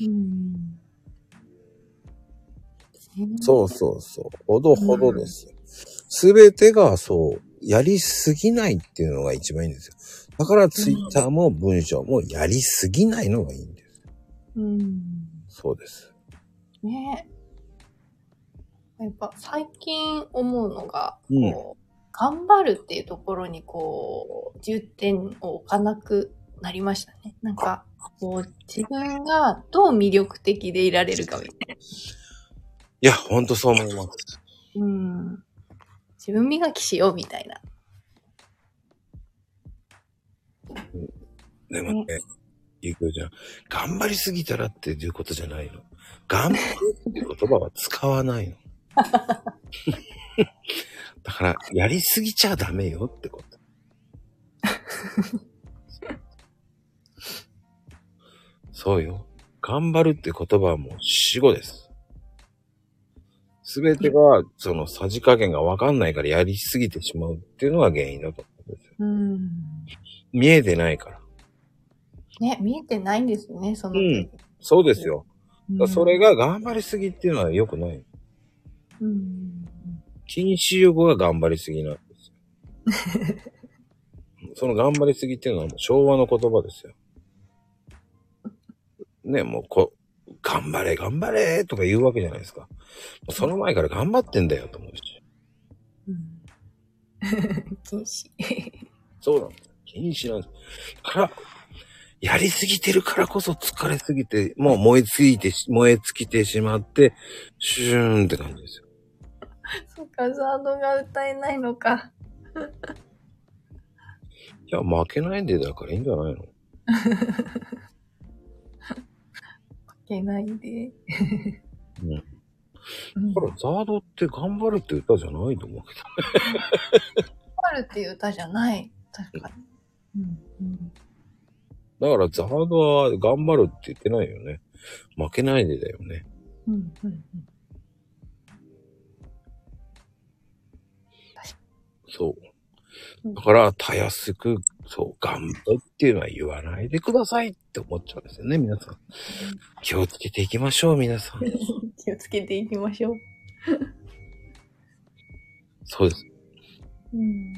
うん。そうそうそう。ほどほどですよ。すべてがそう、やりすぎないっていうのが一番いいんですよ。だからツイッターも文章もやりすぎないのがいいんです。うん。そうです。ねやっぱ最近思うのが、うんこう、頑張るっていうところにこう、重点を置かなくなりましたね。なんか、こう、自分がどう魅力的でいられるかみたいいや、ほんとそう思います。な。うん。自分磨きしようみたいな。でもね、ゆうきょうちゃん、頑張りすぎたらっていうことじゃないの。頑張るって言葉は使わないの。だから、やりすぎちゃダメよってこと。そうよ。頑張るって言葉はもう死語です。すべてが、そのさじ加減がわかんないからやりすぎてしまうっていうのが原因だと思うんですよ。うん。見えてないから。ね、見えてないんですね、そのうんそうですよ。だからそれが、が頑張りすぎっていうのは良くない。うん。禁止用語が頑張りすぎなんですよ。その頑張りすぎっていうのはもう昭和の言葉ですよ。ね、もうこ、頑張れ、頑張れとか言うわけじゃないですか。もうその前から頑張ってんだよと思うし。うん禁止。そうなんですよ。禁止なんです。だから、やりすぎてるからこそ疲れすぎて、もう燃えついてし、燃え尽きてしまって、シューンって感じですよ。そっか、ザードが歌えないのか。いや、負けないでだからいいんじゃないの？けないで。うん。うんだから、ザードって頑張るって歌じゃないと思うけあるっていう歌じゃない。確かに。うんうんど。だから、ザードは頑張るって言ってないよね。負けないでだよね。うんうんうんそうう。だから、たやすく、そう、頑張っていうのは言わないでくださいって思っちゃうんですよね、皆さん。気をつけていきましょう、皆さん。気をつけていきましょう。そうです。うん。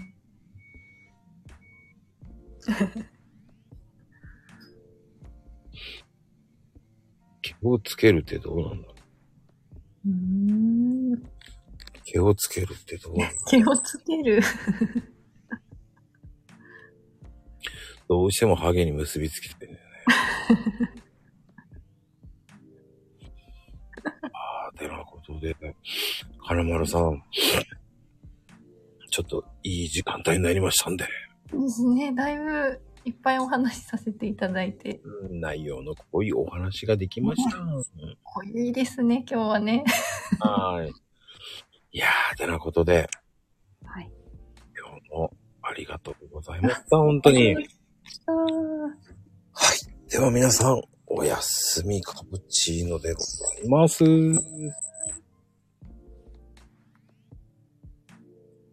気をつけるってどうなんだろうん。気をつけるってどうなんだろう気をつける。どうしてもハゲに結びつけてるんだよね。ああ、てなことで、金丸さん、ちょっといい時間帯になりましたんで、ですね。だいぶいっぱいお話しさせていただいて。うん内容の濃いお話ができました。うん濃いですね、今日はね。はい。いやー、てなことで、はい。今日もありがとうございました。本当に。はい。では皆さん、おやすみカプチーノでございます。